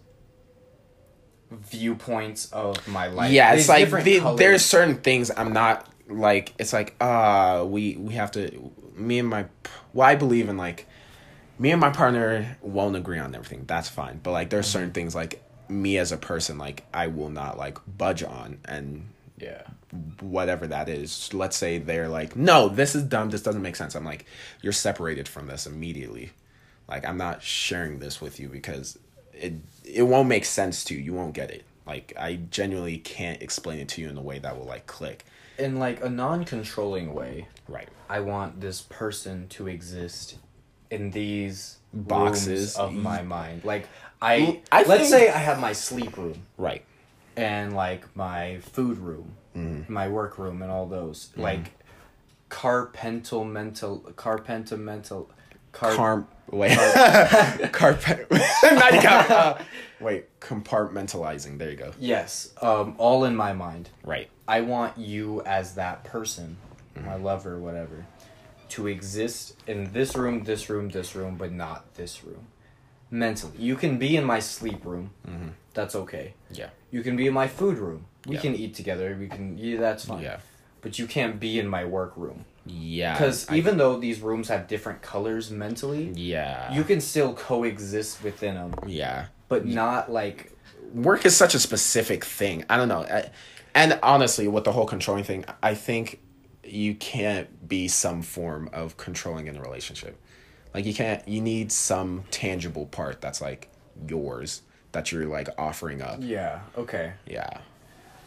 viewpoints of my life. Yeah, it's These like the, there's certain things I'm not like it's like uh we we have to me and my well I believe in like me and my partner won't agree on everything. That's fine. But like there's Mm-hmm. certain things like me as a person like I will not like budge on and yeah. whatever that is. Let's say they're like, no, this is dumb. This doesn't make sense. I'm like, you're separated from this immediately. Like, I'm not sharing this with you because it it won't make sense to you. You won't get it. Like, I genuinely can't explain it to you in a way that will like click. In like a non-controlling way, Right. I want this person to exist in these Boxes. of my mind. Like I, I let's think- say I have my sleep room Right. and like my food room, Mm-hmm. my work room, and all those like carpentimental, carpentimental, car. Carm. Wait. Carpet. uh, Wait. Compartmentalizing. There you go. yes, um, all in my mind. Right. I want you as that person, Mm-hmm. my lover, whatever, to exist in this room, this room, this room, but not this room. Mentally, you can be in my sleep room. Mm-hmm. That's okay. Yeah. You can be in my food room. We Yeah. can eat together. We can. Yeah, that's fine. Yeah. But you can't be in my work room Yeah. because I- even though these rooms have different colors mentally, Yeah. you can still coexist within them, Yeah. but not like work is such a specific thing. I don't know. I, and honestly, with the whole controlling thing, I think you can't be some form of controlling in a relationship. Like you can't. You need some tangible part that's like yours that you're like offering up. Yeah. Okay. Yeah.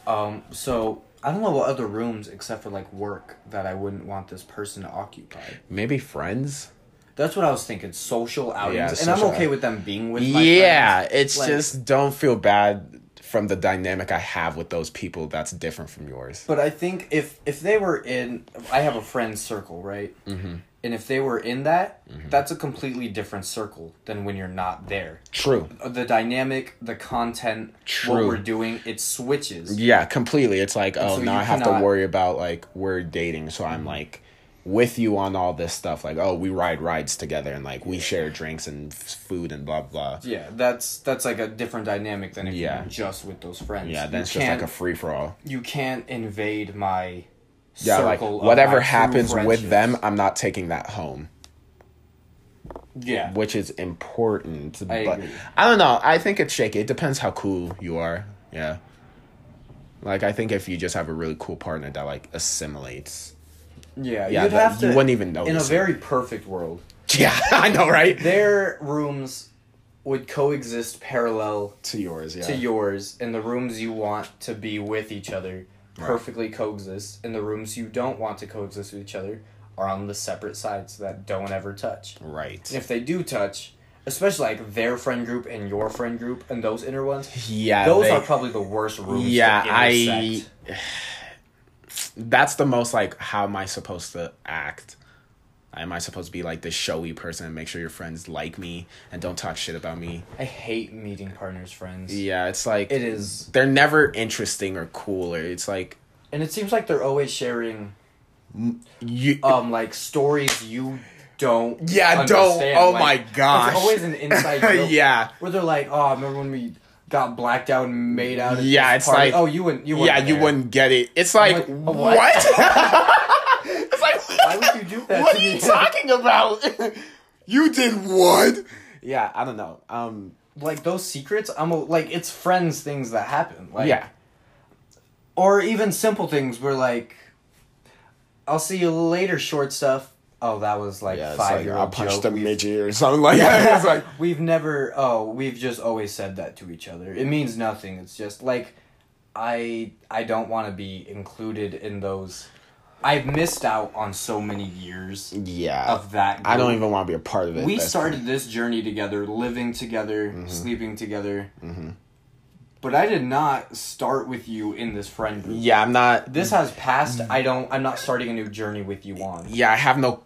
Um. So I don't know what other rooms except for like work that I wouldn't want this person to occupy. Maybe friends. That's what I was thinking. Social outings, Yeah, and social I'm okay out- with them being with. Yeah, friends. it's Like- just don't feel bad from the dynamic I have with those people that's different from yours. But I think if if they were in, I have a friend circle, right? Mm-hmm. And if they were in that, Mm-hmm. that's a completely different circle than when you're not there. True. The dynamic, the content, True. what we're doing, it switches. Yeah, completely. It's like, oh, so now I have to worry about like we're dating, so I'm like with you on all this stuff. Like, oh, we ride rides together and like we share drinks and f- food and blah blah. Yeah, that's that's like a different dynamic than if Yeah. you're just with those friends. Yeah, that's just like a free for all. you can't invade my Yeah, like whatever happens with them, I'm not taking that home, Yeah. which is important. I but agree. I don't know. I think it's shaky. It depends how cool you are. Yeah. Like I think if you just have a really cool partner that like assimilates. Yeah, Yeah, you'd have you to wouldn't even know. in a very perfect world. Yeah, I know, right? Their rooms would coexist parallel To yours, yeah. to yours, and the rooms you want to be with each other perfectly coexist, and the rooms you don't want to coexist with each other are on the separate sides that don't ever touch. Right. And if they do touch, especially like their friend group and your friend group and those inner ones, Yeah, those they- are probably the worst rooms. Yeah, I. That's the most like. How am I supposed to act? Am I supposed to be like this showy person and make sure your friends like me and don't talk shit about me? I hate meeting partners, friends. Yeah, it's like It is, they're never interesting or cool or it's like and it seems like they're always sharing you. um like stories you don't. yeah, don't. Oh Like, my gosh. It's always an inside joke. yeah. Where they're like, oh, I remember when we got blacked out and made out? Yeah, it's party? like- oh, you wouldn't. You Yeah, weren't you there. wouldn't get it. It's like, like, what? what? it's like Why would you do that What are you talking about? you did what? Yeah, I don't know. Um, Like those secrets, I'm a, like it's friends things that happen. Like yeah. or even simple things where like I'll see you later short stuff. Oh, that was like Yeah, five like year I old punched joke. a midget or something like that. It's like we've never oh, we've just always said that to each other. It means nothing. It's just like I I don't want to be included in those I've missed out on so many years yeah. of that. I don't even want to be a part of it. we started this journey together, living together, Mm-hmm. sleeping together. But I did not start with you in this friend group. Yeah, I'm not. This has passed. I don't. I'm not starting a new journey with you on. Yeah, I have no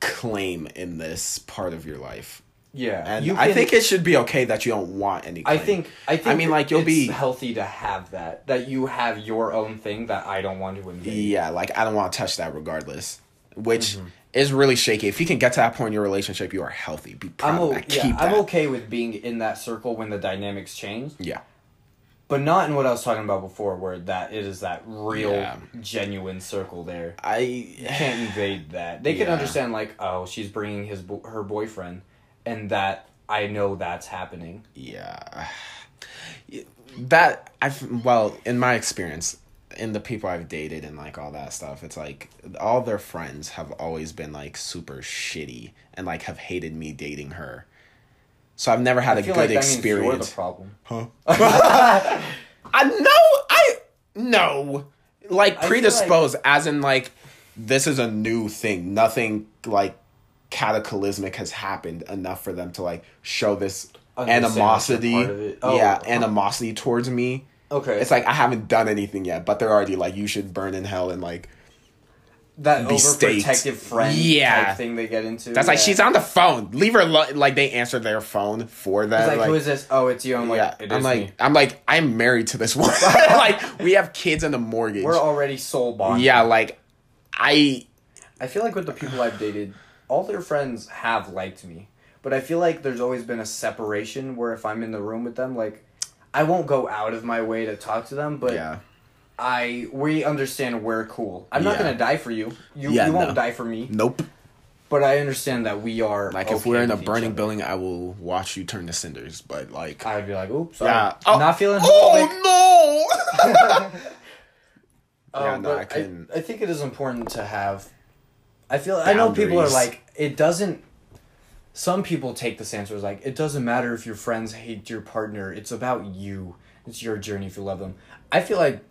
claim in this part of your life, Yeah, and you I think it should be okay that you don't want any. I think. I think. I mean, like, you'll it's be- healthy to have that. That you have your own thing that I don't want to invade. Yeah, like I don't want to touch that regardless, which Mm-hmm. is really shaky. If you can get to that point in your relationship, you are healthy. Be proud I'm. O- yeah, Keep I'm okay with being in that circle when the dynamics change, Yeah, but not in what I was talking about before, where that it is that real, Yeah. genuine circle there. I You can't invade that. They can Yeah. understand like, oh, she's bringing his bo- her boyfriend, and that I know that's happening. yeah. That I've well in my experience in the people I've dated and like all that stuff it's like all their friends have always been like super shitty and like have hated me dating her. So I've never had I a feel good like that means you're the experience. problem. huh? I know I no. Like predisposed as in like this is a new thing. Nothing like cataclysmic has happened enough for them to like show this Understand that you're animosity part of it. Oh. yeah animosity towards me Okay, it's like i haven't done anything yet but they're already like you should burn in hell and like that be staked. overprotective friend Yeah. type thing they get into. that's like she's on the phone leave her lo-. like they answer their phone for them like, like, who is this? Oh, it's you. I'm like, yeah it i'm is like me. i'm like i'm married to this woman like we have kids and a mortgage We're already soul bonded. yeah like i I feel like with the people I've dated, all their friends have liked me, but I feel like there's always been a separation where if I'm in the room with them, like. I won't go out of my way to talk to them, but yeah I we understand we're cool. I'm not Yeah. gonna die for you. You Yeah, you won't no. die for me. nope But I understand that we are like if we're in a burning building i will watch you turn to cinders but like I would be like, oops, sorry. yeah I'm not feeling oh homophobic. no Um, Yeah, no, I couldn't. I, think it is important to have. I feel I know people are like it doesn't. some people take this answer as like it doesn't matter if your friends hate your partner. It's about you. It's your journey if you love them. I feel like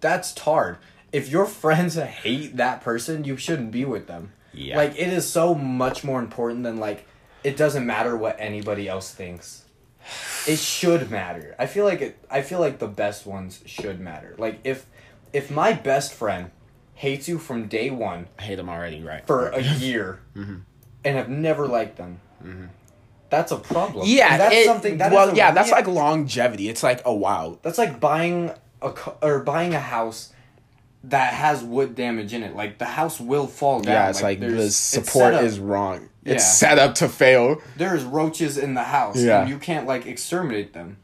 that's hard. If your friends hate that person, you shouldn't be with them. Yeah. Like it is so much more important than like it doesn't matter what anybody else thinks. It should matter. I feel like it I feel like the best ones should matter. Like if if my best friend hates you from day 1 I hate them already, right? for a year and have never liked them. That's a problem. yeah, And that's it- something that is well, yeah, that's like longevity. It's like, oh wow, that's like buying a or buying a house that has wood damage in it. Like the house will fall down. yeah, it's like, there's- the support up- is wrong. It's set up to fail. there's roaches in the house Yeah. and you can't like exterminate them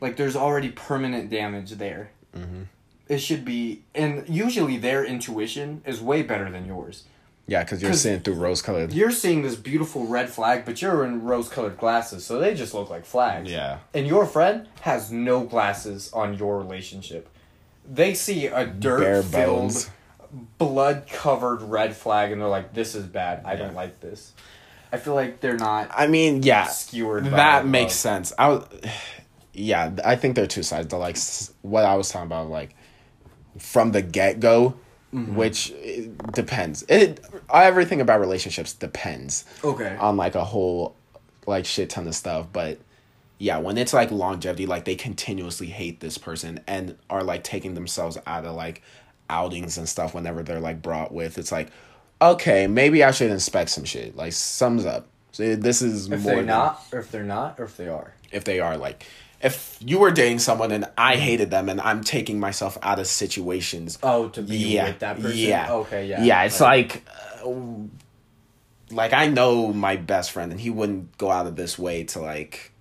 like there's already permanent damage there Mm-hmm. It should be and usually their intuition is way better than yours Yeah, because you're 'Cause seeing through rose colored. you're seeing this beautiful red flag but you're in rose colored glasses so they just look like flags Yeah. and your friend has no glasses on your relationship they see a dirt filled blood covered red flag and they're like this is bad i don't like this i feel like they're not I mean, yeah, skewered that love. makes sense. I was, yeah, I think there are two sides. Like what I was talking about, like from the get go, Mm-hmm. which depends. It everything about relationships depends okay on like a whole like shit ton of stuff, but. Yeah, when it's like longevity, like they continuously hate this person and are like taking themselves out of like outings and stuff whenever they're like brought with, it's like, okay, maybe I should inspect some shit. Like, sums up. So this is If more they're than- not, or if they're not, or if they are. if they are like if you were dating someone and I hated them and I'm taking myself out of situations. Oh, to be yeah, with that person. Yeah. Okay. Yeah. Yeah, it's like uh, like I know my best friend and he wouldn't go out of this way to like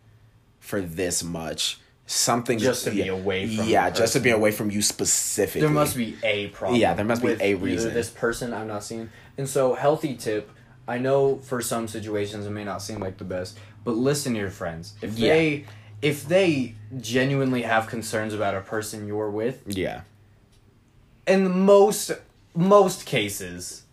for this much. Something Just to be away from Yeah, just to be away from you specifically. there must be a problem. Yeah, there must be a reason. This person I'm not seeing, and so healthy tip. I know for some situations it may not seem like the best, but listen to your friends. If Yeah. they, if they genuinely have concerns about a person you're with, Yeah. in most most cases,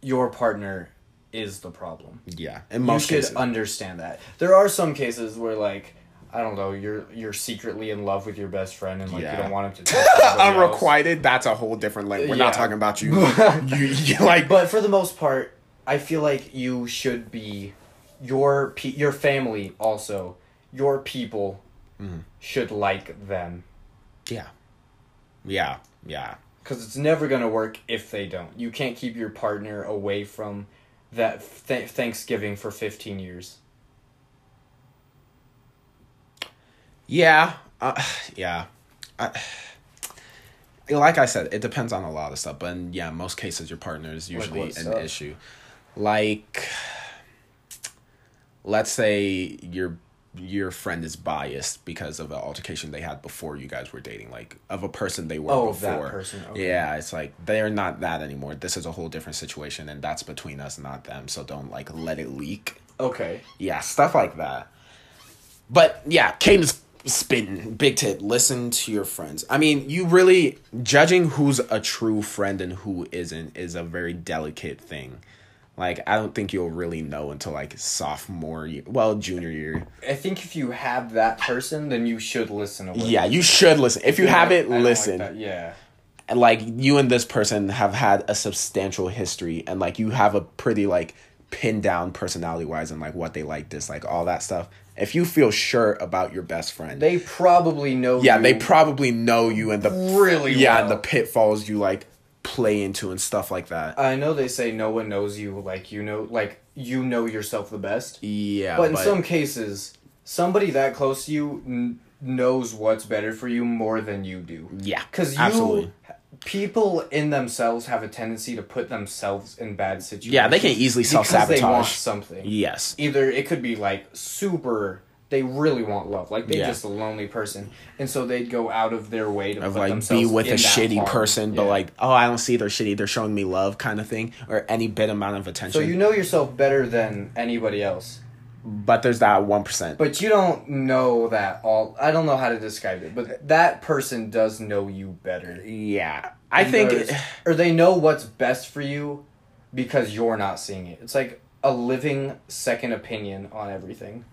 your partner is the problem. Yeah. In most you cases. understand that. There are some cases where like I don't know, you're you're secretly in love with your best friend and like Yeah. you don't want him to. somebody else. Unrequited, that's a whole different like we're Yeah. not talking about you. you, you like But for the most part, I feel like you should be your your family also your people Mm-hmm. should like them Yeah. Yeah. Yeah. because it's never gonna work if they don't. You can't keep your partner away from that th- Thanksgiving for fifteen years. Yeah, uh, yeah. I, like I said, it depends on a lot of stuff, but in, yeah, most cases your partner is usually what an stuff? issue. Like, let's say your your friend is biased because of an altercation they had before you guys were dating, like of a person they were Oh, before. that person, okay. Yeah, it's like they're not that anymore. This is a whole different situation, and that's between us, not them. So don't like let it leak. Okay. Yeah, stuff like that. But yeah, Caden's spitting big tip. Listen to your friends. I mean, you really judging who's a true friend and who isn't is a very delicate thing. Like I don't think you'll really know until like sophomore year, well, junior year. I think if you have that person, then you should listen. A little. Yeah, you should listen. If you I have it, don't like listen. Yeah. and like you and this person have had a substantial history and like you have a pretty like pinned down personality wise and like what they like dislike all that stuff if you feel sure about your best friend They probably know. yeah they probably know you and the Really yeah and the pitfalls you like play into and stuff like that I know they say no one knows you like you know like you know yourself the best. yeah But in some cases, somebody that close to you n- knows what's better for you more than you do. yeah Because you, absolutely people in themselves have a tendency to put themselves in bad situations. Yeah, they can easily because they want self-sabotage. something. yes Either it could be like super. They really want love, like they're Yeah. just a lonely person, and so they'd go out of their way to like themselves be with a shitty person but Yeah. like oh i don't see they're shitty they're showing me love kind of thing or any bit amount of attention So you know yourself better than anybody else. but there's that 1% But you don't know that all. I don't know how to describe it, but that person does know you better. yeah i And think or they know what's best for you because you're not seeing it. It's like a living second opinion on everything.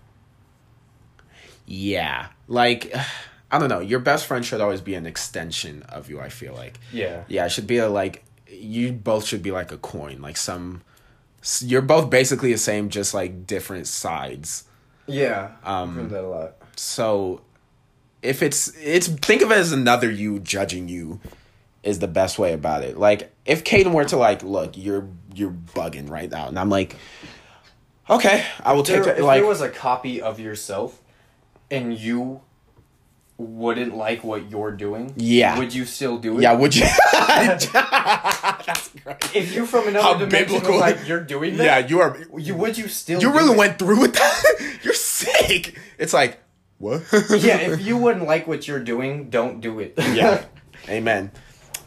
Yeah. Like I don't know, your best friend should always be an extension of you, I feel like. Yeah. Yeah, it should be a like you both should be like a coin, like some you're both basically the same just like different sides. Yeah. Um, I've that a lot. So if it's it's think of it as another you judging you is the best way about it. Like if Caden were to like, look, you're you're bugging right now, and I'm like, okay, I will take There, it. if Like there was a copy of yourself and you wouldn't like what you're doing, Yeah. would you still do it? yeah, would you? That's great. If you from another How dimension was biblical. like you're doing that, Yeah, you are. you would you still You do really it? went through with that. You're sick. It's like what? Yeah, if you wouldn't like what you're doing, don't do it. yeah. Amen.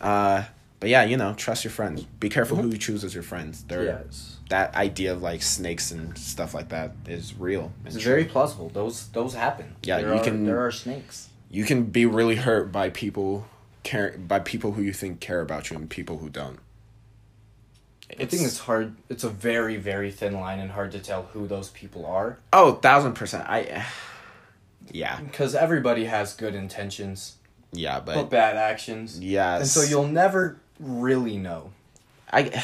Uh, but yeah, you know, trust your friends. Be careful who you choose as your friends. They're yes. That idea of like snakes and stuff like that is real. It's true. very plausible. Those those happen. Yeah, there you are, can- There are snakes. you can be really hurt by people care by people who you think care about you and people who don't. I think it's hard. It's a very very thin line and hard to tell who those people are oh thousand percent. I yeah because everybody has good intentions yeah, but, but bad actions. yes, And so you'll never really know. I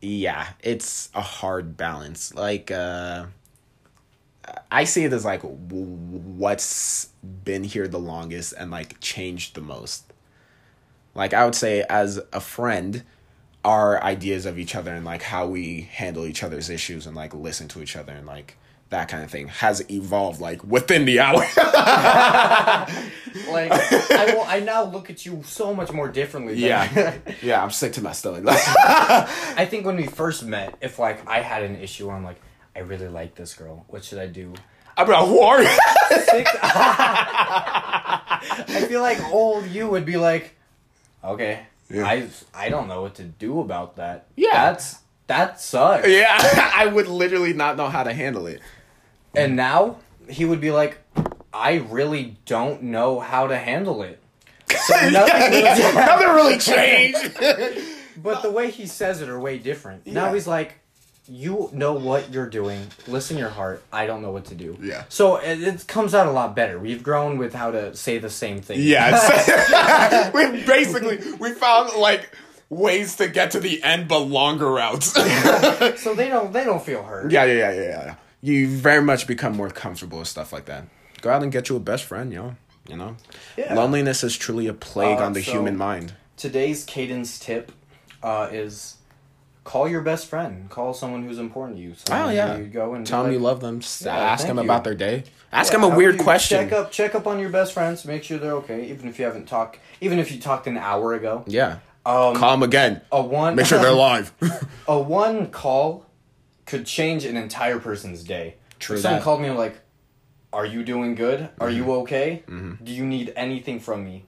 yeah, it's a hard balance. Like uh I see it as like what's been here the longest and like changed the most. Like I would say as a friend, our ideas of each other and like how we handle each other's issues and like listen to each other and like that kind of thing has evolved like within the hour. Like I will. I now look at you so much more differently. than- yeah. yeah, I'm sick to my stomach. I think when we first met, if like I had an issue, I'm like, I really like this girl. What should I do? I'm a war. I feel like old you would be like, okay, Yeah. I I don't know what to do about that. Yeah. that's that sucks. Yeah, I would literally not know how to handle it. And now he would be like, I really don't know how to handle it. So nothing really- Nothing really changed. But the way he says it are way different. Now he's like, you know what you're doing. Listen your heart. I don't know what to do. Yeah. So it, it comes out a lot better. We've grown with how to say the same thing. yeah, we basically we found like ways to get to the end, but longer routes. so they don't they don't feel hurt. Yeah, yeah, yeah, yeah, yeah. You very much become more comfortable with stuff like that. Go out and get you a best friend, yo. You know, Yeah. loneliness is truly a plague Uh, on the so- human mind. Today's Caden's tip uh, is call your best friend. Call someone who's important to you. Someone Oh yeah, You go and tell them you love them. Yeah, ask them you. about their day. Ask Yeah, them a weird question. Check up, check up on your best friends. Make sure they're okay, even if you haven't talked. Even if you talked an hour ago. Yeah, Um, call them again. a one. Make sure they're alive. a one call could change an entire person's day. True If someone that. called me like, "Are you doing good? Are you Mm-hmm. okay? Do you need anything from me?"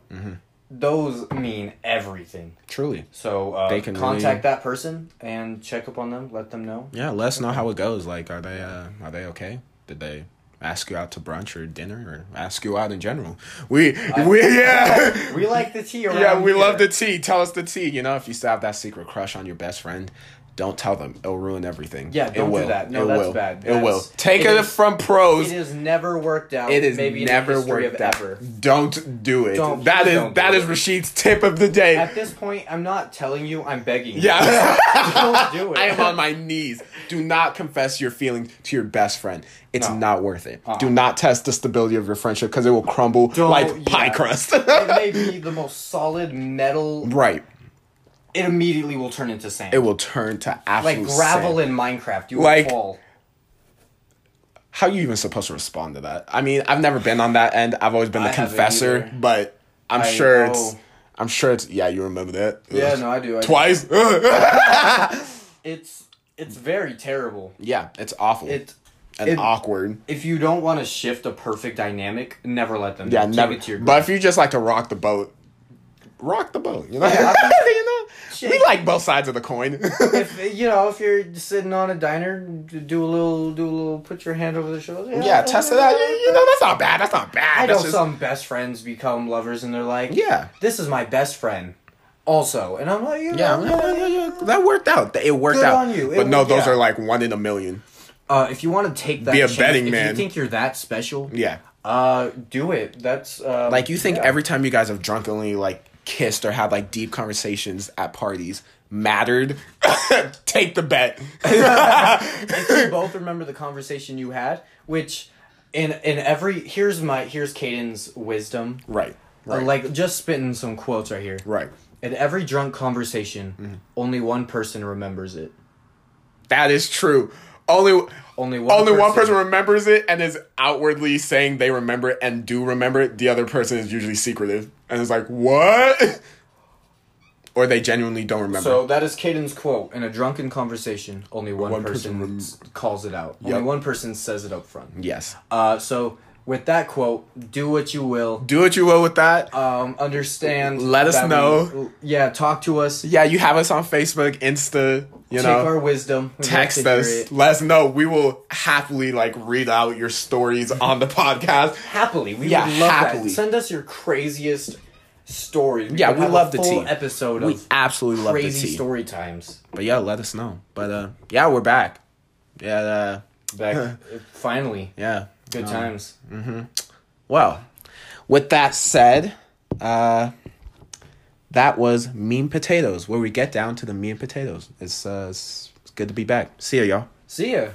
Those mean everything. Truly. So uh, They can contact really- that person and check up on them. Let them know. Yeah, let us know how it goes. Like, are they uh, are they okay? Did they ask you out to brunch or dinner, or ask you out in general? We we yeah We like the tea yeah we here. love the tea. Tell us the tea. You know, if you still have that secret crush on your best friend, don't tell them. It'll ruin everything. Yeah, It don't do will. that. No, It that's will. bad. It will. Take it it, is- from pros. It has never worked out. It is maybe never worked out. ever. Don't do it. Don't- that is don't that do is it. Rashid's tip of the day. At this point, I'm not telling you. I'm begging. you. Yeah. don't do it. I am on my knees. Do not confess your feelings to your best friend. It's No. not worth it. Uh-uh. Do not test the stability of your friendship because it will crumble Don't- like pie yeah. crust. it may be the most solid metal. right. It immediately will turn into sand. It will turn to absolute like gravel sand. in Minecraft. You will Like- fall. How are you even supposed to respond to that? I mean, I've never been on that end. I've always been the I confessor, but I'm I sure know. it's. I'm sure it's. Yeah, you remember that? Yeah, Ugh. no, I do. I do. Twice. It's it's very terrible. yeah, it's awful It and it- awkward. if you don't want to shift a perfect dynamic, never let them. Yeah, never. It to your But if you just like to rock the boat, rock the boat. You know, Yeah, you know, we like both sides of the coin. if you know if you're sitting on a diner, do a little, do a little, put your hand over the shoulder. yeah, test it out. You, you know, that's not bad. That's not bad. I know just- some best friends become lovers, and they're like, Yeah. this is my best friend." also, and I'm like, you Yeah, know, yeah, yeah, yeah, that worked out. It worked Good out. on you. It But no, worked those are like one in a million. Uh, if you want to take that, Be a chance, betting if man. you think you're that special, Yeah. uh, do it. That's uh, Like you think yeah. every time you guys have drunkenly like kissed or had like deep conversations at parties mattered? Take the bet. you both remember the conversation you had, which in in every here's my here's Caden's wisdom. right. Right. Like just spitting some quotes right here. right. In every drunk conversation, Mm-hmm. only one person remembers it. That is true. Only Only one. only one person remembers it and is outwardly saying they remember it and do remember it. The other person is usually secretive and is like, "What?" or they genuinely don't remember. So that is Caden's quote. In a drunken conversation, only one, One person, person rem- calls it out. Yep. Only one person says it up front. yes. Uh, so with that quote, do what you will. Do what you will with that. Um, understand. Let us that we- know. yeah, talk to us. yeah, you have us on Facebook, Insta, you take know. our wisdom. Text us. Let us know. We will happily like read out your stories on the podcast. Happily, we Yeah, would love happily. that. Send us your craziest stories. Yeah, we love the tea. episode We of absolutely love the crazy tea. story times. But yeah, let us know. But uh yeah, we're back. Yeah, uh, Back finally, yeah. Good Um, times. Well, with that said, uh that was mean potatoes, where we get down to the mean potatoes. It's uh it's, it's good to be back. See ya, y'all. See ya.